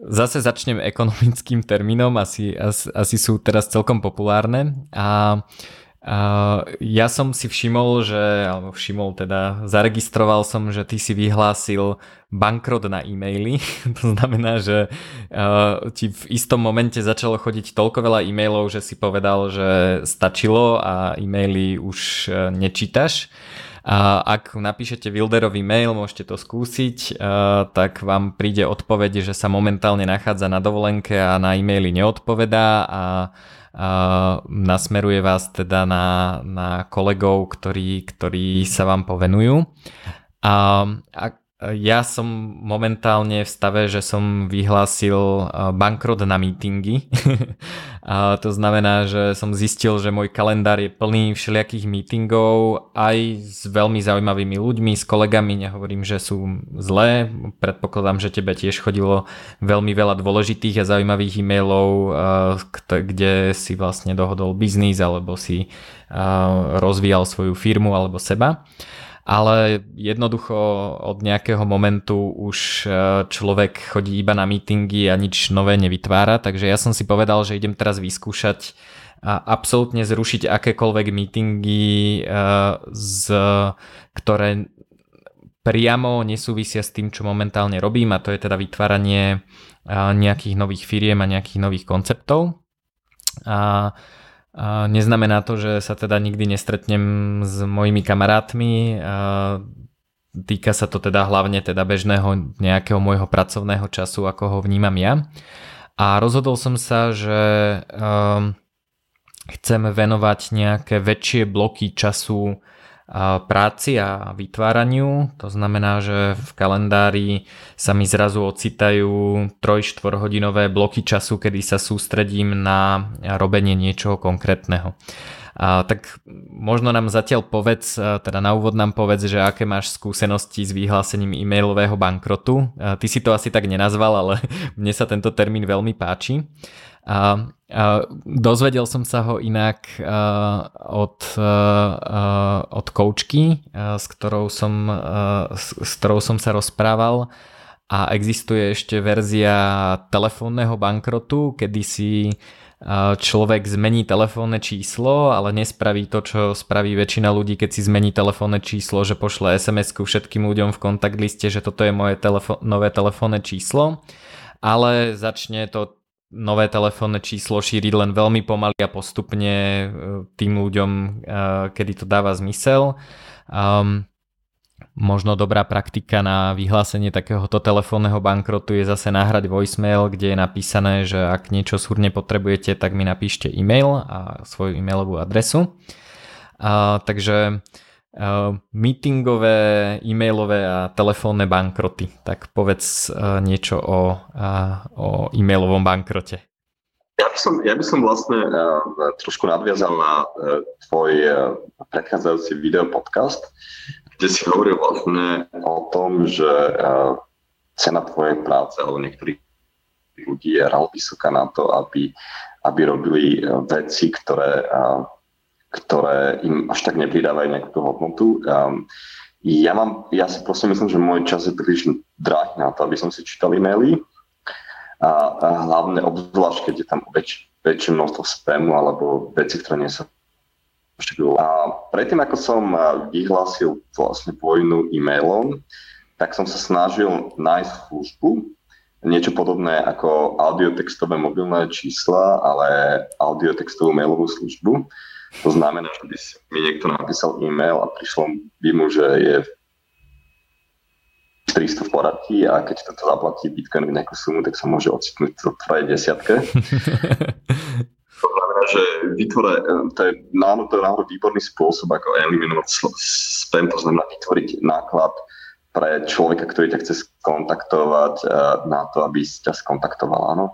zase začnem ekonomickým termínom, asi, asi, asi sú teraz celkom populárne. A Uh, ja som si všimol, že, alebo všimol teda, zaregistroval som, že ty si vyhlásil bankrot na e-maily. to znamená, že uh, ti v istom momente začalo chodiť toľko veľa e-mailov, že si povedal, že stačilo a e-maily už uh, nečítaš. Ak napíšete Wilderový mail, môžete to skúsiť, tak vám príde odpoveď, že sa momentálne nachádza na dovolenke a na e-maily neodpovedá a nasmeruje vás teda na, na kolegov, ktorí, ktorí sa vám povenujú. A ak, ja som momentálne v stave, že som vyhlásil eh, bankrot na meetingy. a to znamená, že som zistil, že môj kalendár je plný všelijakých meetingov aj s veľmi zaujímavými ľuďmi, s kolegami. Nehovorím, že sú zlé. Predpokladám, že tebe tiež chodilo veľmi veľa dôležitých a zaujímavých e-mailov, eh, kde si vlastne dohodol biznis alebo si eh, rozvíjal svoju firmu alebo seba ale jednoducho od nejakého momentu už e, človek chodí iba na meetingy a nič nové nevytvára, takže ja som si povedal, že idem teraz vyskúšať a absolútne zrušiť akékoľvek meetingy, e, z, ktoré priamo nesúvisia s tým, čo momentálne robím a to je teda vytváranie e, nejakých nových firiem a nejakých nových konceptov. A neznamená to, že sa teda nikdy nestretnem s mojimi kamarátmi. Týka sa to teda hlavne teda bežného nejakého môjho pracovného času, ako ho vnímam ja. A rozhodol som sa, že um, chcem venovať nejaké väčšie bloky času práci a vytváraniu. To znamená, že v kalendári sa mi zrazu ocitajú 3-4 hodinové bloky času, kedy sa sústredím na robenie niečoho konkrétneho. A, tak možno nám zatiaľ povedz, teda na úvod nám povedz, že aké máš skúsenosti s vyhlásením e-mailového bankrotu. Ty si to asi tak nenazval, ale mne sa tento termín veľmi páči. A, a dozvedel som sa ho inak a, od, a, od koučky, a, s, ktorou som, a, s, s ktorou som sa rozprával. A existuje ešte verzia telefónneho bankrotu, kedy si človek zmení telefónne číslo, ale nespraví to, čo spraví väčšina ľudí, keď si zmení telefónne číslo, že pošle SMS-ku všetkým ľuďom v kontakt liste, že toto je moje telefo- nové telefónne číslo, ale začne to nové telefónne číslo šíriť len veľmi pomaly a postupne e, tým ľuďom, e, kedy to dáva zmysel. Um, Možno dobrá praktika na vyhlásenie takéhoto telefónneho bankrotu je zase nahrať voicemail, kde je napísané, že ak niečo súrne potrebujete, tak mi napíšte e-mail a svoju e-mailovú adresu. A, takže a, meetingové, e-mailové a telefónne bankroty. Tak povedz a, niečo o, a, o e-mailovom bankrote. Ja by som, ja by som vlastne uh, trošku nadviazal na uh, tvoj uh, predchádzajúci video podcast, kde si hovoril vlastne o tom, že uh, cena tvojej práce alebo niektorých ľudí je reálne vysoká na to, aby, aby robili uh, veci, ktoré, uh, ktoré im až tak nepridávajú nejakú hodnotu. Um, ja, mám, ja si proste myslím, že môj čas je príliš drahý na to, aby som si čítal e-maily. A, a hlavne obzvlášť, keď je tam väč, väčšie množstvo spamu alebo veci, ktoré nie sú a predtým, ako som vyhlásil vlastne vojnu e-mailom, tak som sa snažil nájsť službu, niečo podobné ako audiotextové mobilné čísla, ale audiotextovú mailovú službu. To znamená, že by si mi niekto napísal e-mail a prišlo by mu, že je 300 v poradí a keď toto zaplatí Bitcoin nejakú sumu, tak sa môže ocitnúť v tvojej desiatke. To znamená, že vytvore, e, to je náhodou, to je náhodou výborný spôsob, ako eliminovať spam, to znamená vytvoriť náklad pre človeka, ktorý ťa chce skontaktovať e, na to, aby ťa skontaktoval, áno.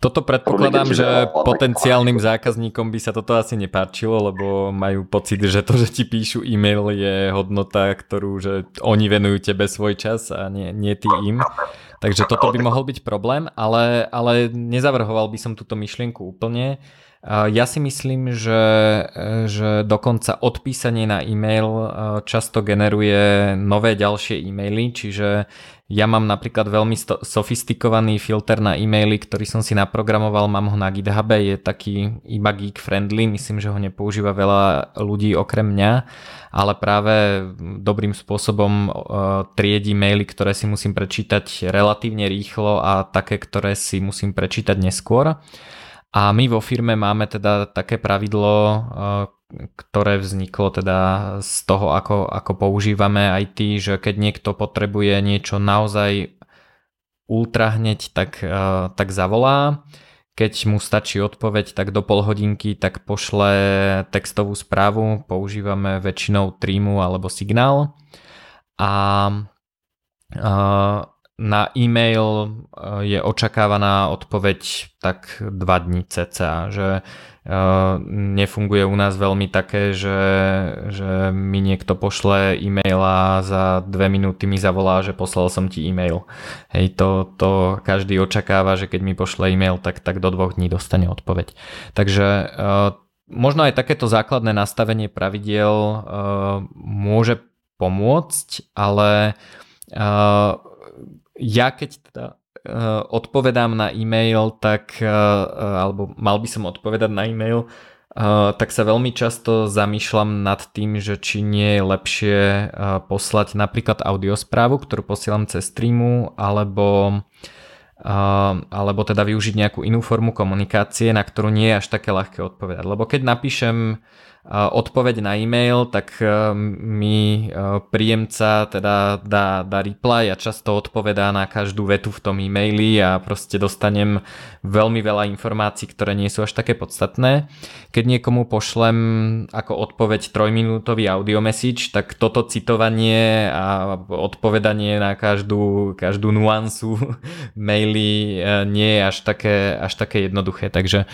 Toto predpokladám, že potenciálnym zákazníkom by sa toto asi nepáčilo, lebo majú pocit, že to, že ti píšu e-mail je hodnota, ktorú že oni venujú tebe svoj čas a nie, nie ty im. Takže toto by mohol byť problém, ale, ale nezavrhoval by som túto myšlienku úplne. Ja si myslím, že, že dokonca odpísanie na e-mail často generuje nové ďalšie e-maily, čiže ja mám napríklad veľmi sofistikovaný filter na e-maily, ktorý som si naprogramoval, mám ho na GitHub, je taký iba geek friendly, myslím, že ho nepoužíva veľa ľudí okrem mňa ale práve dobrým spôsobom e, triedi maily, ktoré si musím prečítať relatívne rýchlo a také, ktoré si musím prečítať neskôr. A my vo firme máme teda také pravidlo, e, ktoré vzniklo teda z toho, ako, ako používame IT, že keď niekto potrebuje niečo naozaj ultra hneď, tak, e, tak zavolá. Keď mu stačí odpoveď, tak do pol hodinky tak pošle textovú správu, používame väčšinou Trimu alebo Signál. A, a na e-mail je očakávaná odpoveď tak 2 dní cca, že nefunguje u nás veľmi také, že, že mi niekto pošle e-mail a za dve minúty mi zavolá, že poslal som ti e-mail. Hej, to, to každý očakáva, že keď mi pošle e-mail, tak, tak do dvoch dní dostane odpoveď. Takže možno aj takéto základné nastavenie pravidiel môže pomôcť, ale ja keď teda Eh, odpovedám na e-mail, tak, eh, alebo mal by som odpovedať na e-mail, eh, tak sa veľmi často zamýšľam nad tým, že či nie je lepšie poslať napríklad audiosprávu, ktorú posielam cez streamu, alebo alebo teda využiť nejakú inú formu komunikácie, na ktorú nie je až také ľahké odpovedať. Lebo keď napíšem odpoveď na e-mail, tak e, mi e, príjemca teda dá, dá reply a často odpovedá na každú vetu v tom e-maili a proste dostanem veľmi veľa informácií, ktoré nie sú až také podstatné. Keď niekomu pošlem ako odpoveď trojminútový audio message, tak toto citovanie a odpovedanie na každú, každú nuansu maily e, nie je až také, až také jednoduché. Takže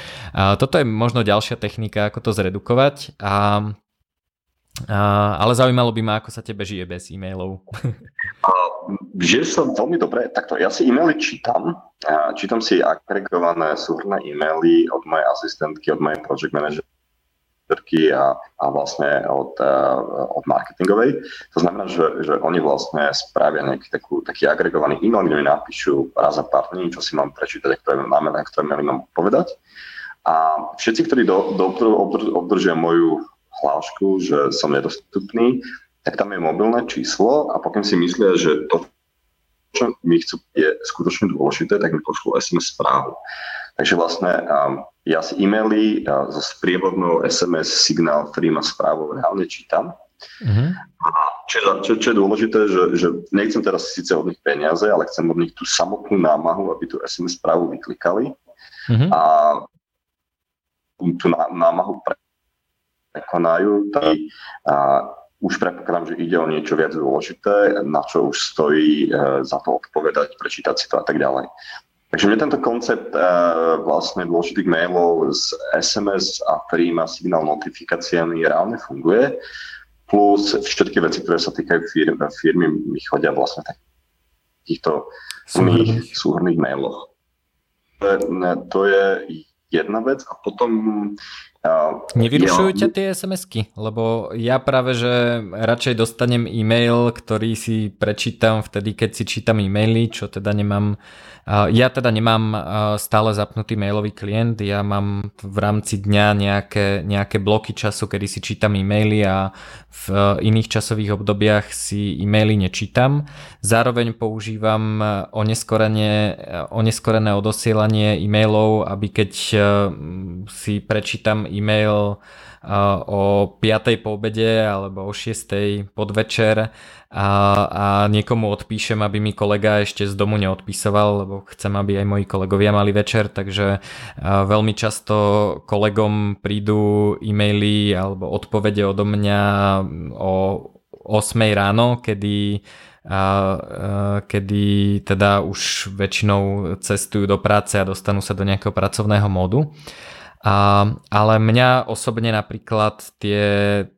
toto je možno ďalšia technika, ako to zredukovať a, a, ale zaujímalo by ma, ako sa tebe žije bez e-mailov. A, žije sa veľmi dobre. Takto, ja si e-maily čítam. Čítam si agregované súhrné e-maily od mojej asistentky, od mojej project manažerky a, a vlastne od, uh, od marketingovej. To znamená, že, že oni vlastne spravia nejaký takú, taký agregovaný e-mail, kde mi napíšu raz za pár dní, čo si mám prečítať, ktoré máme, na ktoré mám povedať. A všetci, ktorí do, do, obdržia moju hlášku, že som nedostupný, tak tam je mobilné číslo a pokiaľ si myslia, že to, čo mi chcú, je skutočne dôležité, tak mi pošlú SMS správu. Takže vlastne um, ja si e-maily uh, so sprievodnou SMS signál, ktorý má správu, reálne čítam. Mm-hmm. A čo, čo, čo je dôležité, že, že nechcem teraz síce od nich peniaze, ale chcem od nich tú samotnú námahu, aby tú SMS správu vyklikali. Mm-hmm. A tú námahu prekonajú, tak už predpokladám, že ide o niečo viac dôležité, na čo už stojí e, za to odpovedať, prečítať si to a tak ďalej. Takže mne tento koncept e, vlastne dôležitých mailov z SMS a príjma signál notifikáciami reálne funguje. Plus všetky veci, ktoré sa týkajú firmy, firmy mi chodia vlastne takýchto súhrných mailoch. To je jedna vec a potom... Uh, Nevyrušujú ťa tie SMS-ky? Lebo ja práve, že radšej dostanem e-mail, ktorý si prečítam vtedy, keď si čítam e-maily, čo teda nemám ja teda nemám stále zapnutý mailový klient, ja mám v rámci dňa nejaké, nejaké bloky času, kedy si čítam e-maily a v iných časových obdobiach si e-maily nečítam. Zároveň používam oneskorené, oneskorené odosielanie e-mailov, aby keď si prečítam e-mail o 5. po obede alebo o 6. podvečer a, a niekomu odpíšem, aby mi kolega ešte z domu neodpisoval, lebo chcem, aby aj moji kolegovia mali večer, takže veľmi často kolegom prídu e-maily alebo odpovede odo mňa o 8 ráno, kedy a, kedy teda už väčšinou cestujú do práce a dostanú sa do nejakého pracovného módu. A, ale mňa osobne napríklad tie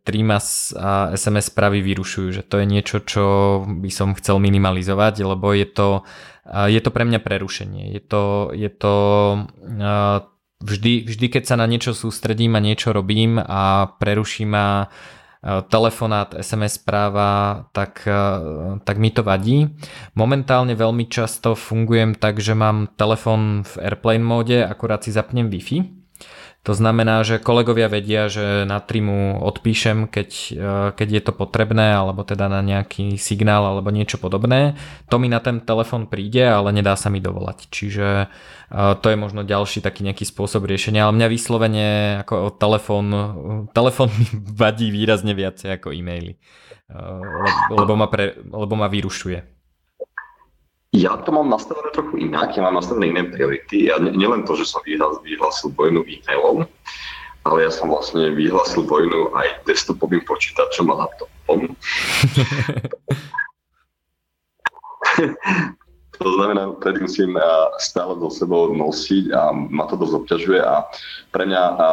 Trimas a SMS správy vyrušujú, že to je niečo, čo by som chcel minimalizovať, lebo je to, je to pre mňa prerušenie. Je to, je to vždy, vždy, keď sa na niečo sústredím a niečo robím a preruší ma telefonát, SMS správa, tak, tak mi to vadí. Momentálne veľmi často fungujem tak, že mám telefon v airplane móde, akurát si zapnem Wi-Fi to znamená, že kolegovia vedia, že na trimu odpíšem, keď, e, keď je to potrebné, alebo teda na nejaký signál alebo niečo podobné. To mi na ten telefon príde, ale nedá sa mi dovolať. Čiže e, to je možno ďalší taký nejaký spôsob riešenia, ale mňa vyslovene ako telefón, telefón mi vadí výrazne viacej ako e-maily, e, lebo ma, pre, lebo ma vyrušuje. Ja to mám nastavené trochu inak, ja mám nastavené iné priority. Ja nielen to, že som vyhlásil vojnu e-mailom, ale ja som vlastne vyhlásil vojnu aj desktopovým počítačom a laptopom. to znamená, vtedy musím stále do sebou nosiť a ma to dosť obťažuje a pre mňa, a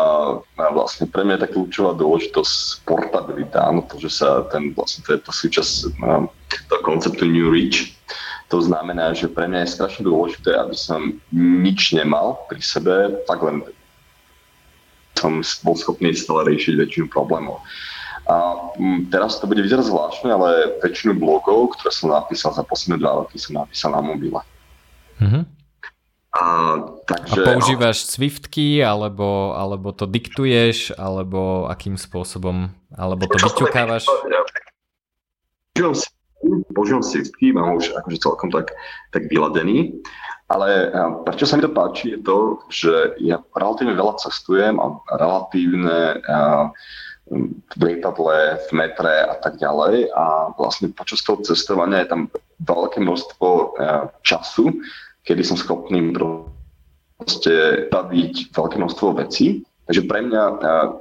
vlastne pre mňa je tak kľúčová dôležitosť portabilita, no to, že sa ten vlastne to je to súčasť toho konceptu New Reach, to znamená, že pre mňa je strašne dôležité, aby som nič nemal pri sebe, tak len som bol schopný stále riešiť väčšinu problémov. A mm, teraz to bude vyzerať zvláštne, ale väčšinu blogov, ktoré som napísal za posledné dva roky, som napísal na mobile. Mm-hmm. A, takže, a používaš Swiftky, alebo, alebo to diktuješ, alebo akým spôsobom, alebo to vyťukávaš? Ja, používam Swiftky, mám už akože celkom tak, tak vyladený. Ale prečo sa mi to páči je to, že ja relatívne veľa cestujem a relatívne v lietadle, v metre a tak ďalej. A vlastne počas toho cestovania je tam veľké množstvo času, kedy som schopný proste baviť veľké množstvo vecí. Takže pre mňa,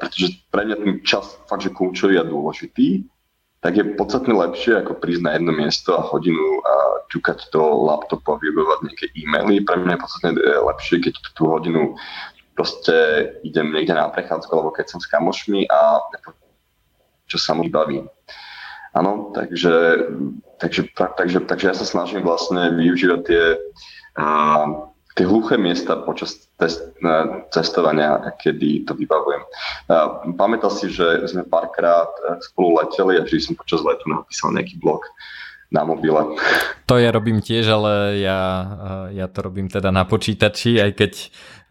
pretože pre mňa ten čas fakt, že kľúčový a dôležitý, tak je podstatne lepšie ako prísť na jedno miesto a hodinu a ťukať do laptopu a vybovať nejaké e-maily. Pre mňa je podstatne e, lepšie, keď tú hodinu proste idem niekde na prechádzku alebo keď som s kamošmi a čo sa mu baví. Áno, takže, takže, takže, takže ja sa snažím vlastne využívať tie a, tie hluché miesta počas cestovania, kedy to vybavujem. Pamätal si, že sme párkrát e, spolu leteli a že som počas letu napísal nejaký blog na mobile. To ja robím tiež, ale ja, e, ja to robím teda na počítači, aj keď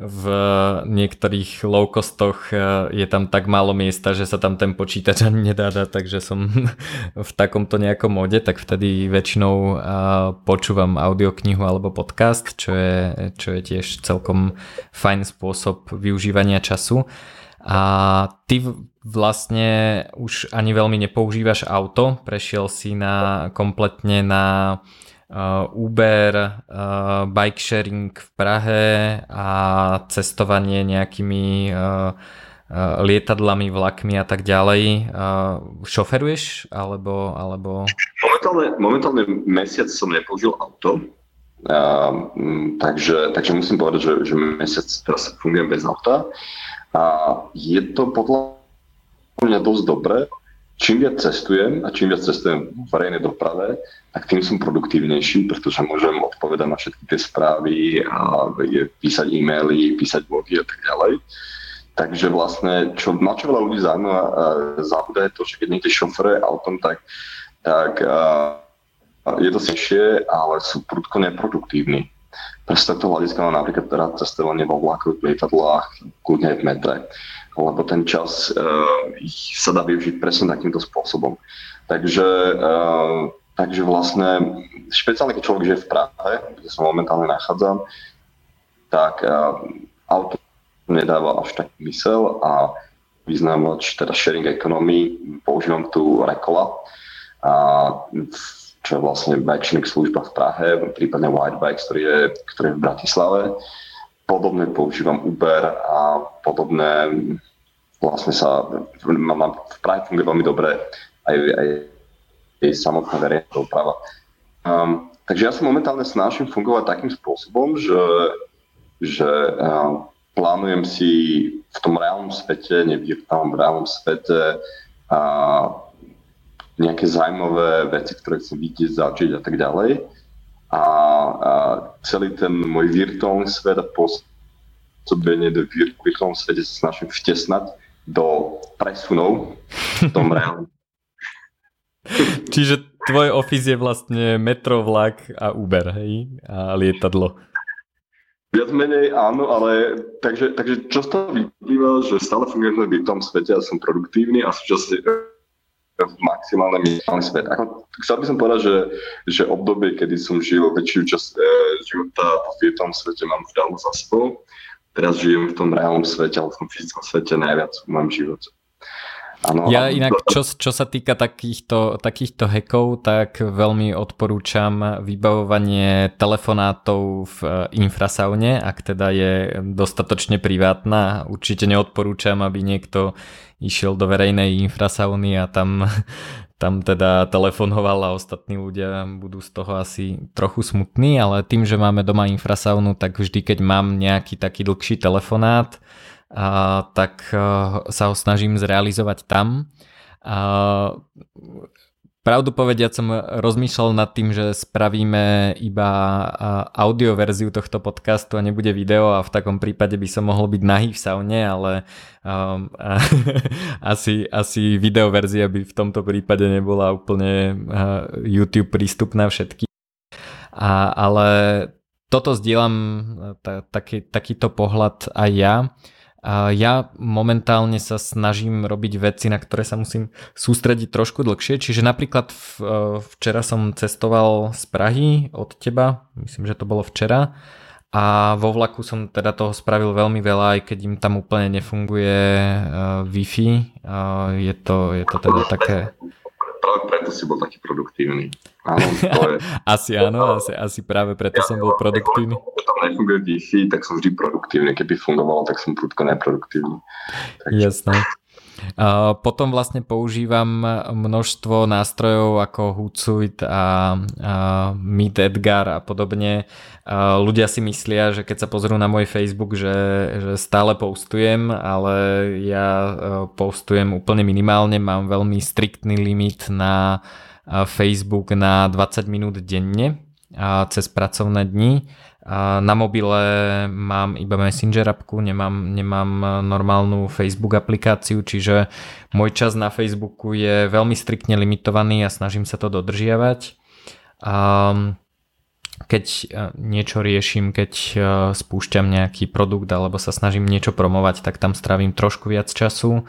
v niektorých low costoch e, je tam tak málo miesta, že sa tam ten počítač ani nedá takže som v takomto nejakom mode, tak vtedy väčšinou e, počúvam audioknihu alebo podcast, čo je, čo je tiež celkom fajn spôsob využívania času. A ty vlastne už ani veľmi nepoužívaš auto, prešiel si na kompletne na uh, Uber, uh, bike sharing v Prahe a cestovanie nejakými uh, lietadlami, vlakmi a tak ďalej. Šoferuješ alebo... alebo... Momentálne, momentálne mesiac som nepoužil auto, uh, takže, takže musím povedať, že, že mesiac teraz fungujem bez auta. A je to podľa mňa dosť dobré, čím viac cestujem a čím viac cestujem v verejnej doprave, tak tým som produktívnejší, pretože môžem odpovedať na všetky tie správy a písať e-maily, písať blogy a tak ďalej. Takže vlastne, čo, na čo veľa ľudí zaujíma, zabúda je to, že keď niekde šofere autom, tak, tak uh, je to sešie, ale sú prudko neproduktívni. Presto to hľadiska mám napríklad teda cestovanie vo vlaku, v lietadlách, kľudne aj v metre lebo ten čas uh, sa dá využiť presne takýmto spôsobom. Takže, uh, takže vlastne, špeciálne keď človek žije v Prahe, kde sa momentálne nachádzam, tak uh, auto nedáva až tak mysel a vyznávač teda sharing economy, používam tu Rekola, a, čo je vlastne sharing služba v Prahe, prípadne White Bike, ktorý je, ktorý je v Bratislave podobné používam Uber a podobné vlastne sa mám, v Prahe funguje veľmi dobre aj, aj, aj samotná verejná doprava. Um, takže ja sa momentálne snažím fungovať takým spôsobom, že, že um, plánujem si v tom reálnom svete, nevirtuálnom reálnom svete uh, nejaké zaujímavé veci, ktoré chcem vidieť, začiť a tak ďalej a, a celý ten môj virtuálny svet a pôsobenie do virtuálnom svete sa snažím vtesnať do presunov v tom reálnom. Čiže tvoj office je vlastne metro, vlak a Uber, hej? A lietadlo. Viac menej áno, ale takže, takže čo z toho vyplýva, že stále fungujem v virtuálnom svete a som produktívny a súčasne maximálne minimálny svet. Ako, chcel by som povedať, že, že obdobie, kedy som žil väčšiu časť e, života v tom svete mám dávno za sebou. Teraz žijem v tom reálnom svete, ale v tom fyzickom svete najviac v mojom živote. Ano, ja inak, čo, čo sa týka takýchto, takýchto hackov, tak veľmi odporúčam vybavovanie telefonátov v e, infrasaune, ak teda je dostatočne privátna. Určite neodporúčam, aby niekto išiel do verejnej infrasauny a tam, tam teda telefonoval a ostatní ľudia budú z toho asi trochu smutní, ale tým, že máme doma infrasaunu, tak vždy, keď mám nejaký taký dlhší telefonát, a, tak a, sa ho snažím zrealizovať tam. A, Pravdu povediac som rozmýšľal nad tým, že spravíme iba audio verziu tohto podcastu a nebude video a v takom prípade by som mohol byť nahý v saune, ale um, asi, asi video verzia by v tomto prípade nebola úplne uh, YouTube prístupná všetky. A, ale toto zdieľam taký, takýto pohľad aj ja. Ja momentálne sa snažím robiť veci, na ktoré sa musím sústrediť trošku dlhšie, čiže napríklad e, včera som cestoval z Prahy od teba, myslím, že to bolo včera, a vo vlaku som teda toho spravil veľmi veľa, aj keď im tam úplne nefunguje uh, Wi-Fi. Je, to, je to teda také... Práve preto si bol taký produktívny. Áno, to je... asi áno, asi, asi práve preto ja, som bol produktívny. Keď tam nefunguje Wi-Fi, tak som vždy produktívny. Keby fungovalo, tak som prudko neproduktívny. Takže... Jasné. Potom vlastne používam množstvo nástrojov ako Hootsuite a, Meet Edgar a podobne. Ľudia si myslia, že keď sa pozrú na môj Facebook, že, že stále postujem, ale ja e, postujem úplne minimálne, mám veľmi striktný limit na Facebook na 20 minút denne cez pracovné dni na mobile mám iba Messenger appku, nemám, nemám normálnu Facebook aplikáciu, čiže môj čas na Facebooku je veľmi striktne limitovaný a snažím sa to dodržiavať. Keď e, niečo riešim, keď e, spúšťam nejaký produkt alebo sa snažím niečo promovať, tak tam strávim trošku viac času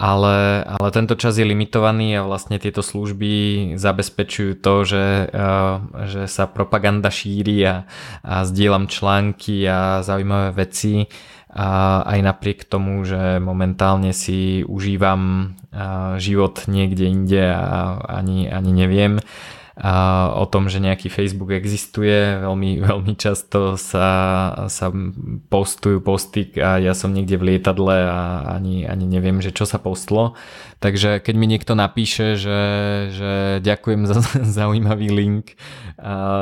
ale, ale tento čas je limitovaný a vlastne tieto služby zabezpečujú to, že, eh, že sa propaganda šíri a, a zdieľam články a zaujímavé veci. A aj napriek tomu, že momentálne si užívam eh, život niekde inde a ani, ani neviem, o tom, že nejaký Facebook existuje. Veľmi, veľmi často sa, sa postujú posty a ja som niekde v lietadle a ani, ani neviem, že čo sa postlo. Takže keď mi niekto napíše, že, že ďakujem za zaujímavý link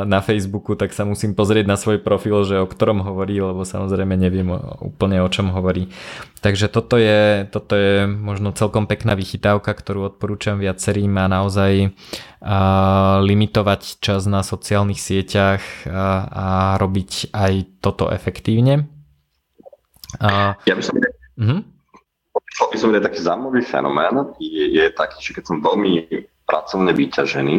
na Facebooku, tak sa musím pozrieť na svoj profil, že o ktorom hovorí, lebo samozrejme neviem úplne o čom hovorí. Takže toto je, toto je možno celkom pekná vychytávka, ktorú odporúčam viacerým a naozaj a limitovať čas na sociálnych sieťach a, a robiť aj toto efektívne. A... Ja by som... Uh-huh. By som taký zaujímavý fenomén je, je taký, že keď som veľmi pracovne vyťažený,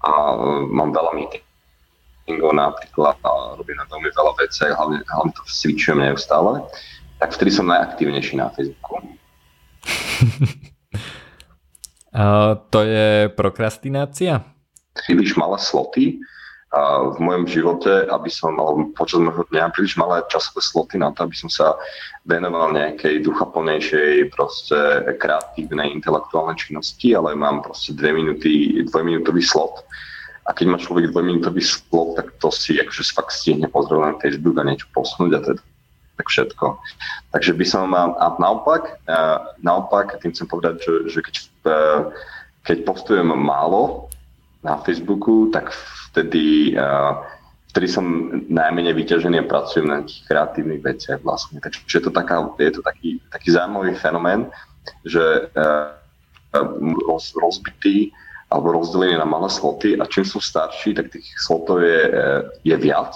a mám veľa meetingov napríklad a robím na veľmi veľa vecí, hlavne, hlavne to cvičujem neustále, tak vtedy som najaktívnejší na Facebooku. a to je prokrastinácia? Príliš malé sloty v mojom živote, aby som mal počas môjho dňa príliš malé časové sloty na to, aby som sa venoval nejakej duchaplnejšej, proste kreatívnej, intelektuálnej činnosti, ale mám proste dve minúty, dvojminútový slot. A keď má človek dvojminútový slot, tak to si akože fakt stihne pozrieť na Facebook a niečo posnúť a je tak všetko. Takže by som mal, a naopak, naopak, tým chcem povedať, že, že keď, e, keď postujem málo na Facebooku, tak vtedy, vtedy som najmenej vyťažený a pracujem na tých kreatívnych veciach vlastne. Takže je to, taká, je to taký, taký zaujímavý fenomén, že uh, roz, rozbitý alebo rozdelený na malé sloty a čím som starší, tak tých slotov je, je viac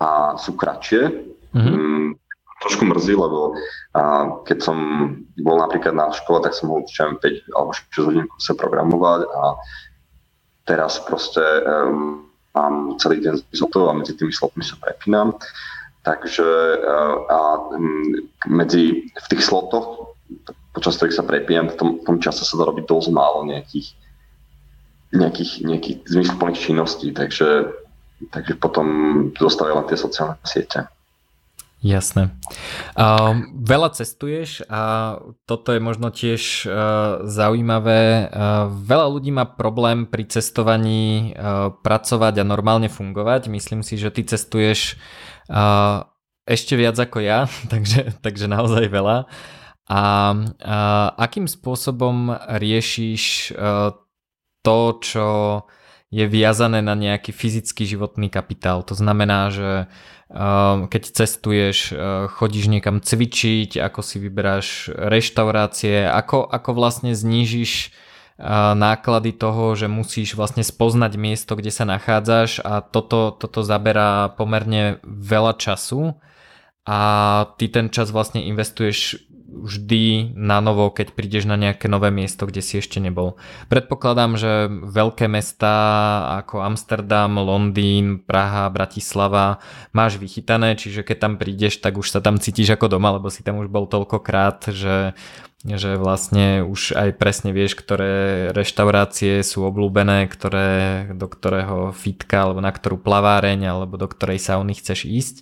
a sú kratšie. Mm-hmm. Mm, trošku mrzí, lebo a keď som bol napríklad na škole, tak som mohol 5 alebo 6 hodín sa programovať a teraz proste um, mám celý deň z a medzi tými slotmi sa prepínam. Takže uh, a medzi, v tých slotoch, počas ktorých sa prepínam, v tom, v tom čase sa dá robiť dosť málo nejakých, nejakých, nejakých zmysluplných činností, takže, takže potom zostávajú len tie sociálne siete. Jasné. Uh, veľa cestuješ a toto je možno tiež uh, zaujímavé. Uh, veľa ľudí má problém pri cestovaní uh, pracovať a normálne fungovať. Myslím si, že ty cestuješ uh, ešte viac ako ja, takže, takže naozaj veľa. A uh, akým spôsobom riešiš uh, to, čo je viazané na nejaký fyzický životný kapitál. To znamená, že Ehm, keď cestuješ, eh, chodíš niekam cvičiť, ako si vyberáš reštaurácie, ako, ako vlastne znížiš eh, náklady toho, že musíš vlastne spoznať miesto, kde sa nachádzaš a toto, toto zaberá pomerne veľa času a ty ten čas vlastne investuješ vždy na novo, keď prídeš na nejaké nové miesto, kde si ešte nebol. Predpokladám, že veľké mesta ako Amsterdam, Londýn, Praha, Bratislava máš vychytané, čiže keď tam prídeš, tak už sa tam cítiš ako doma, lebo si tam už bol toľkokrát, že že vlastne už aj presne vieš, ktoré reštaurácie sú obľúbené, ktoré, do ktorého fitka alebo na ktorú plaváreň alebo do ktorej sauny chceš ísť.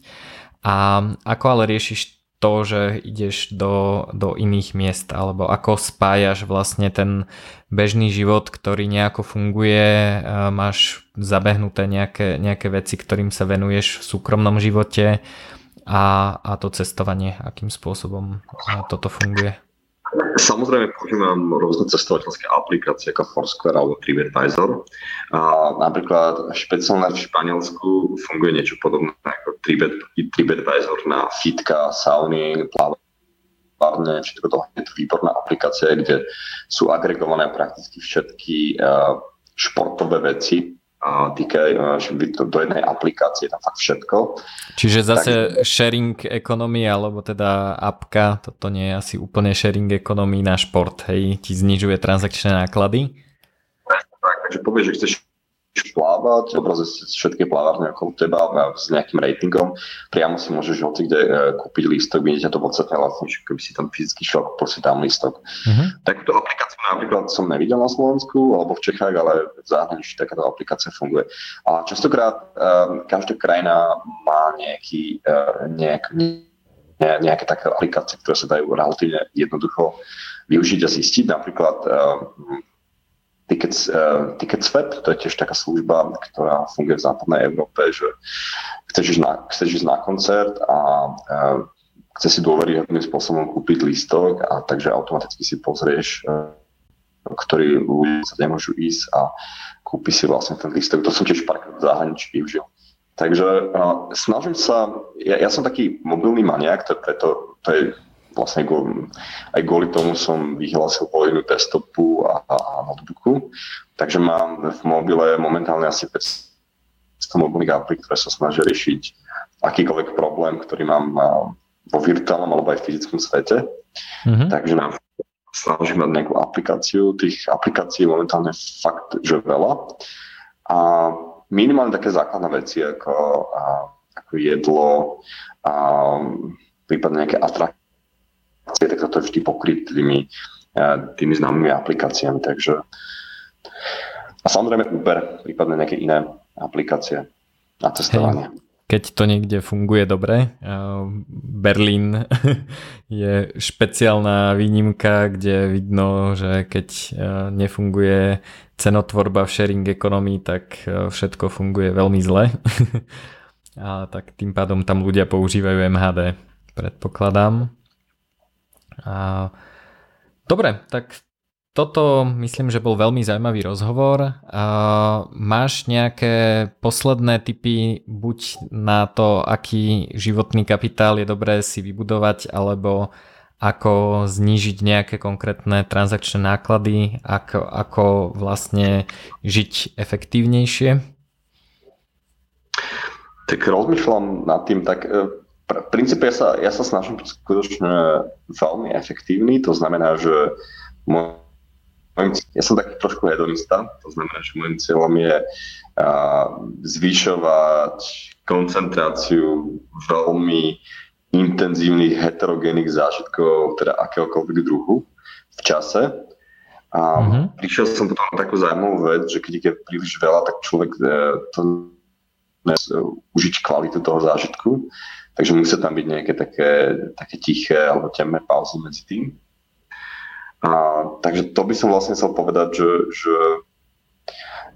A ako ale riešiš to, že ideš do, do iných miest alebo ako spájaš vlastne ten bežný život, ktorý nejako funguje, máš zabehnuté nejaké, nejaké veci, ktorým sa venuješ v súkromnom živote a, a to cestovanie, akým spôsobom toto funguje. Samozrejme používam rôzne cestovateľské aplikácie ako Foursquare alebo TripAdvisor. A napríklad špeciálne v Španielsku funguje niečo podobné ako TripAdvisor na fitka, sauny, plávne, všetko to je to výborná aplikácia, kde sú agregované prakticky všetky športové veci, týkajú do jednej aplikácie, tam fakt všetko. Čiže zase tak, sharing economy, alebo teda apka, toto nie je asi úplne sharing economy na šport, hej, ti znižuje transakčné náklady? Tak, takže povieš, že chceš plávať, obraze všetky plávárne okolo teba s nejakým ratingom, priamo si môžeš hoci kde e, kúpiť lístok, vidíte to podstatne lacnejšie, keby si tam fyzicky šiel, kúpil si tam lístok. Uh-huh. Takúto aplikáciu napríklad som nevidel na Slovensku alebo v Čechách, ale v zahraničí takáto aplikácia funguje. A častokrát um, každá krajina má nejaký, uh, nejak, ne, nejaké také aplikácie, ktoré sa dajú relatívne jednoducho využiť a zistiť. Napríklad um, Tickets, uh, Ticketswap, to je tiež taká služba, ktorá funguje v západnej Európe, že chceš ísť na, chceš ísť na koncert a uh, chce si dôveryhodným spôsobom kúpiť lístok a takže automaticky si pozrieš, uh, ktorí ľudia sa nemôžu ísť a kúpi si vlastne ten lístok. To som tiež párkrát v zahraničí využil. Takže uh, snažím sa, ja, ja som taký mobilný maniak, to, preto to je vlastne aj kvôli tomu som vyhlásil polinu desktopu a, a, notebooku. Takže mám v mobile momentálne asi 500 mobilných aplik, ktoré sa snažia riešiť akýkoľvek problém, ktorý mám vo virtuálnom alebo aj v fyzickom svete. Mm-hmm. Takže nám snažím mať nejakú aplikáciu. Tých aplikácií momentálne fakt, že veľa. A minimálne také základné veci ako, a, ako jedlo, a, prípadne nejaké atrakcie tak toto je vždy pokryt tými, eh, tými známymi aplikáciami. Takže a samozrejme Uber, prípadne nejaké iné aplikácie na cestovanie. Hey. Keď to niekde funguje dobre, eh, Berlín je špeciálna výnimka, kde vidno, že keď eh, nefunguje cenotvorba v sharing economy, tak všetko funguje veľmi zle. A tak tým pádom tam ľudia používajú MHD, predpokladám. A... Dobre, tak toto myslím, že bol veľmi zaujímavý rozhovor. A máš nejaké posledné typy buď na to, aký životný kapitál je dobré si vybudovať, alebo ako znížiť nejaké konkrétne transakčné náklady, ako, ako vlastne žiť efektívnejšie? Tak rozmýšľam nad tým, tak e, v princípe ja sa, ja sa snažím byť skutočne veľmi efektívny, to znamená, že môj, ja som taký trošku hedonista, to znamená, že môjim cieľom je uh, zvyšovať koncentráciu veľmi intenzívnych heterogénnych zážitkov, teda akéhokoľvek druhu v čase. A mm-hmm. prišiel som potom na takú zaujímavú vec, že keď je príliš veľa, tak človek uh, to užiť kvalitu toho zážitku. Takže musia tam byť nejaké také, také tiché alebo temné pauzy medzi tým. A, takže to by som vlastne chcel povedať, že, že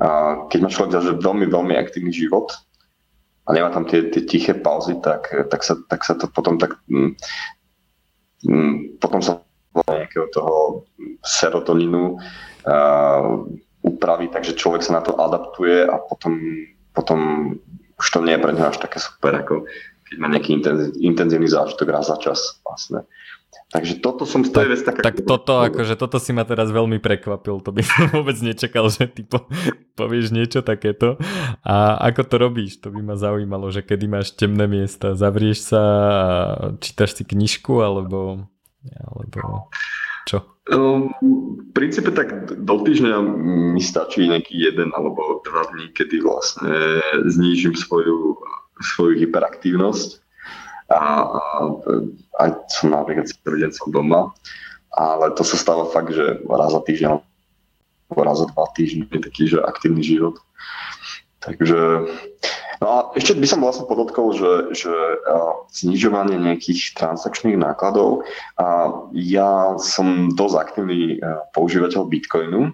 a, keď má človek zažiť veľmi, veľmi aktívny život a nemá tam tie, tie tiché pauzy, tak, tak, sa, tak sa to potom tak mm, mm, potom sa nejakého toho serotoninu uh, upraví, takže človek sa na to adaptuje a potom, potom už to nie je pre neho až také super, ako keď má nejaký intenzívny zážitok raz za čas vlastne. Takže toto som z tej tak, taká... Tak toto, akože toto si ma teraz veľmi prekvapil, to by som vôbec nečakal, že ty po, povieš niečo takéto. A ako to robíš, to by ma zaujímalo, že kedy máš temné miesta, zavrieš sa a čítaš si knižku, alebo, alebo čo? Um, v princípe tak do týždňa mi stačí nejaký jeden alebo dva dní, kedy vlastne znížim svoju svoju hyperaktívnosť a, a aj som napríklad celý deň som doma. ale to sa stáva fakt, že raz za týždeň alebo raz za dva týždne je taký, že aktívny život. Takže No a ešte by som vlastne podotkol, že, že znižovanie nejakých transakčných nákladov, a ja som dosť aktívny používateľ Bitcoinu,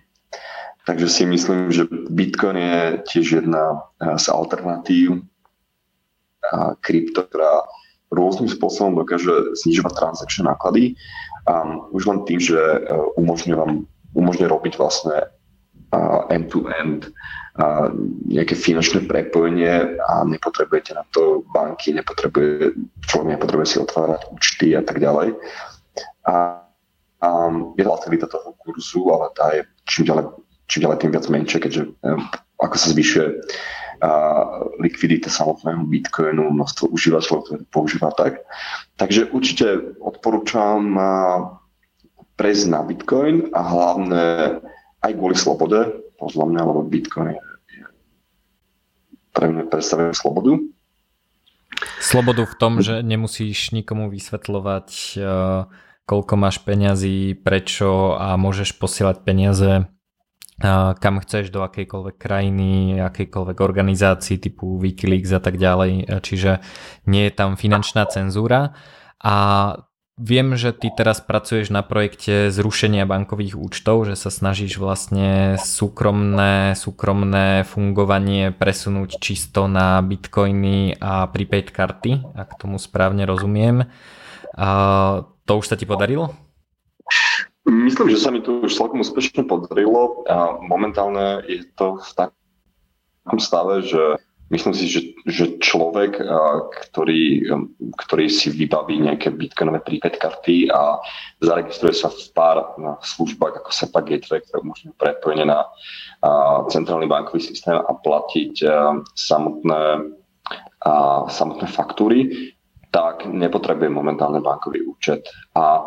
takže si myslím, že Bitcoin je tiež jedna z alternatív krypto, ktorá rôznym spôsobom dokáže znižovať transakčné náklady. A už len tým, že umožňuje vám umožňuje robiť vlastne end-to-end nejaké finančné prepojenie a nepotrebujete na to banky, nepotrebuje, človek nepotrebuje si otvárať účty a tak ďalej. A, a je to aktivita toho kurzu, ale tá je čím ďalej, čím ďalej tým viac menšie, keďže um, ako sa zvyšuje uh, likvidita samotného Bitcoinu, množstvo užívateľov, ktoré to používa tak. Takže určite odporúčam prejsť na Bitcoin a hlavne aj kvôli slobode, podľa mňa, lebo Bitcoin je, je pre mňa predstavuje slobodu. Slobodu v tom, že nemusíš nikomu vysvetľovať, eh, koľko máš peňazí, prečo a môžeš posielať peniaze kam chceš, do akejkoľvek krajiny, akejkoľvek organizácii typu Wikileaks a tak ďalej. Eh, čiže nie je tam finančná cenzúra a Viem, že ty teraz pracuješ na projekte zrušenia bankových účtov, že sa snažíš vlastne súkromné, súkromné fungovanie presunúť čisto na bitcoiny a prepaid karty, ak tomu správne rozumiem. A to už sa ti podarilo? Myslím, že sa mi to už celkom úspešne podarilo. A momentálne je to v takom stave, že Myslím si, že, že človek, ktorý, ktorý si vybaví nejaké bitcoinové prepaid karty a zaregistruje sa v pár službách ako SEPA Gateway, ktoré umožňujú prepojenie na centrálny bankový systém a platiť samotné, samotné faktúry, tak nepotrebuje momentálne bankový účet. A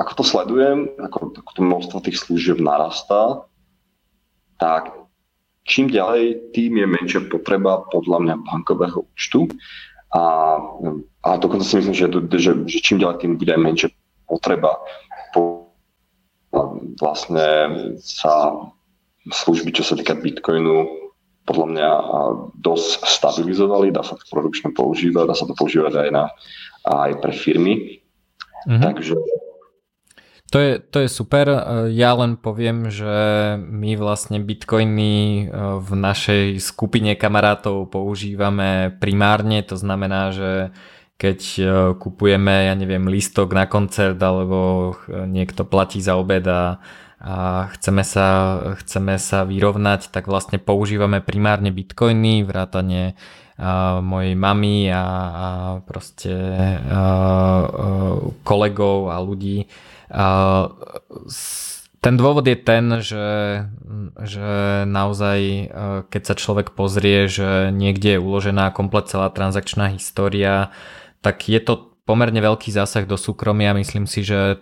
ako to sledujem, ako, ako to množstvo tých služieb narastá, tak čím ďalej, tým je menšia potreba podľa mňa bankového účtu a, a dokonca si myslím, že, že, že čím ďalej, tým bude menšia potreba po, vlastne sa služby, čo sa týka Bitcoinu, podľa mňa dosť stabilizovali, dá sa to produkčne používať, dá sa to používať aj, na, aj pre firmy. Mm-hmm. Takže to je, to je super. Ja len poviem, že my vlastne bitcoiny e, v našej skupine kamarátov používame primárne. To znamená, že keď e, kupujeme, ja neviem, listok na koncert alebo niekto platí za obed a, a chceme, sa, chceme sa vyrovnať, tak vlastne používame primárne bitcoiny, vrátane mojej mamy a, a proste a, a, kolegov a ľudí, ten dôvod je ten, že, že naozaj keď sa človek pozrie, že niekde je uložená komplet celá transakčná história, tak je to pomerne veľký zásah do súkromia. Myslím si, že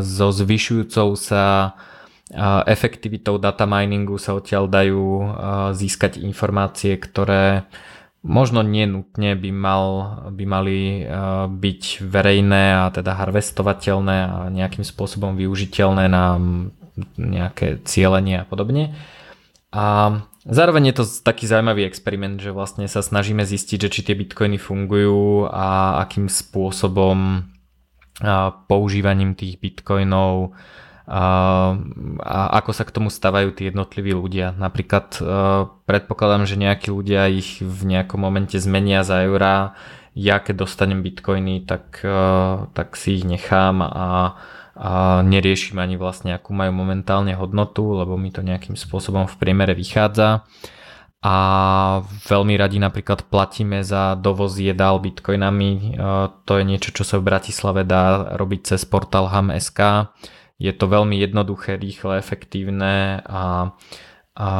so zvyšujúcou sa efektivitou data miningu sa odtiaľ dajú získať informácie, ktoré možno nenutne by, mal, by mali byť verejné a teda harvestovateľné a nejakým spôsobom využiteľné na nejaké cieľenie a podobne. A zároveň je to taký zaujímavý experiment, že vlastne sa snažíme zistiť, že či tie bitcoiny fungujú a akým spôsobom používaním tých bitcoinov a, ako sa k tomu stavajú tí jednotliví ľudia. Napríklad uh, predpokladám, že nejakí ľudia ich v nejakom momente zmenia za eurá. Ja keď dostanem bitcoiny, tak, uh, tak si ich nechám a, a neriešim ani vlastne akú majú momentálne hodnotu, lebo mi to nejakým spôsobom v priemere vychádza. A veľmi radi napríklad platíme za dovoz jedál bitcoinami. Uh, to je niečo, čo sa v Bratislave dá robiť cez portál ham.sk je to veľmi jednoduché, rýchle, efektívne a, a,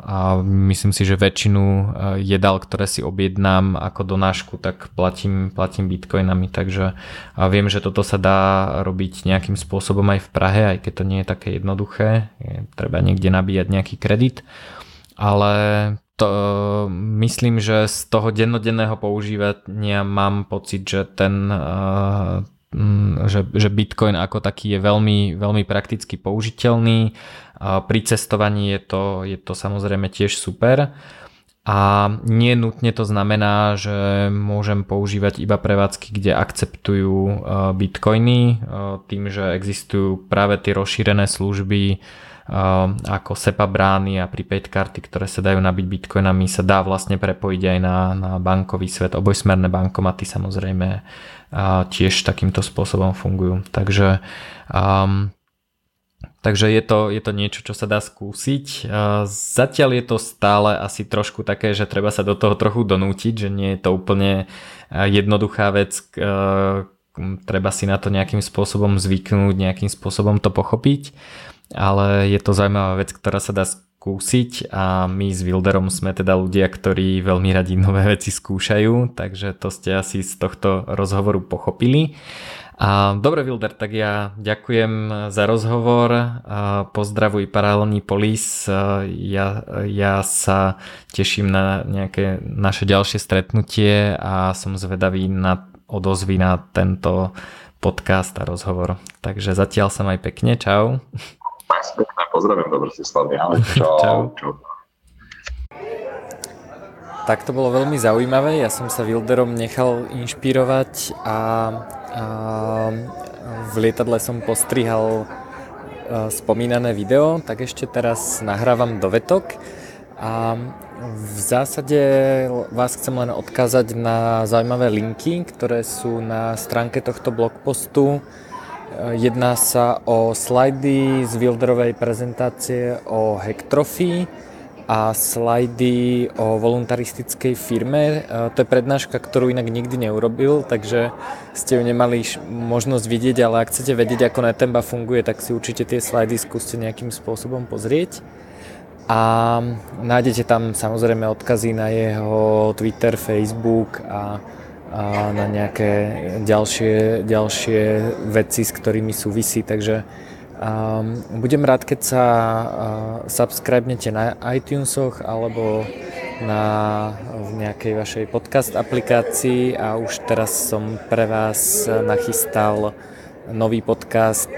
a myslím si, že väčšinu e, jedál, ktoré si objednám ako donášku, tak platím, platím bitcoinami, takže a viem, že toto sa dá robiť nejakým spôsobom aj v Prahe, aj keď to nie je také jednoduché, je, treba niekde nabíjať nejaký kredit, ale to, myslím, že z toho dennodenného používania mám pocit, že ten, e, mm, že, že Bitcoin ako taký je veľmi, veľmi prakticky použiteľný. Pri cestovaní je to, je to samozrejme tiež super. A nie nutne to znamená, že môžem používať iba prevádzky, kde akceptujú bitcoiny, tým, že existujú práve tie rozšírené služby ako SEPA brány a prepaid karty, ktoré sa dajú nabiť bitcoinami, sa dá vlastne prepojiť aj na, na bankový svet. Obojsmerné bankomaty samozrejme tiež takýmto spôsobom fungujú. Takže um, Takže je to, je to niečo, čo sa dá skúsiť. Zatiaľ je to stále asi trošku také, že treba sa do toho trochu donútiť, že nie je to úplne jednoduchá vec. Treba si na to nejakým spôsobom zvyknúť, nejakým spôsobom to pochopiť ale je to zaujímavá vec, ktorá sa dá skúsiť a my s Wilderom sme teda ľudia, ktorí veľmi radi nové veci skúšajú, takže to ste asi z tohto rozhovoru pochopili. A dobre Wilder, tak ja ďakujem za rozhovor, a pozdravuj paralelný polis, ja, ja sa teším na nejaké naše ďalšie stretnutie a som zvedavý na odozvy na tento podcast a rozhovor. Takže zatiaľ sa maj pekne, čau. Pekné, pozdravím do Bratislavy. Čau. Čau. Tak to bolo veľmi zaujímavé, ja som sa Wilderom nechal inšpirovať a, a v lietadle som postrihal spomínané video, tak ešte teraz nahrávam do vetok a v zásade vás chcem len odkázať na zaujímavé linky, ktoré sú na stránke tohto blogpostu Jedná sa o slajdy z Wilderovej prezentácie o hektrofii a slajdy o voluntaristickej firme. To je prednáška, ktorú inak nikdy neurobil, takže ste ju nemali možnosť vidieť, ale ak chcete vedieť, ako Netemba funguje, tak si určite tie slajdy skúste nejakým spôsobom pozrieť. A nájdete tam samozrejme odkazy na jeho Twitter, Facebook a a na nejaké ďalšie, ďalšie veci, s ktorými súvisí. Takže um, budem rád, keď sa uh, subscribnete na iTunesoch alebo na v nejakej vašej podcast aplikácii a už teraz som pre vás nachystal nový podcast,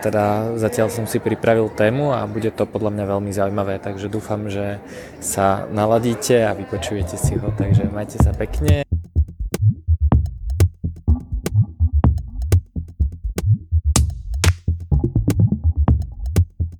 teda zatiaľ som si pripravil tému a bude to podľa mňa veľmi zaujímavé, takže dúfam, že sa naladíte a vypočujete si ho, takže majte sa pekne.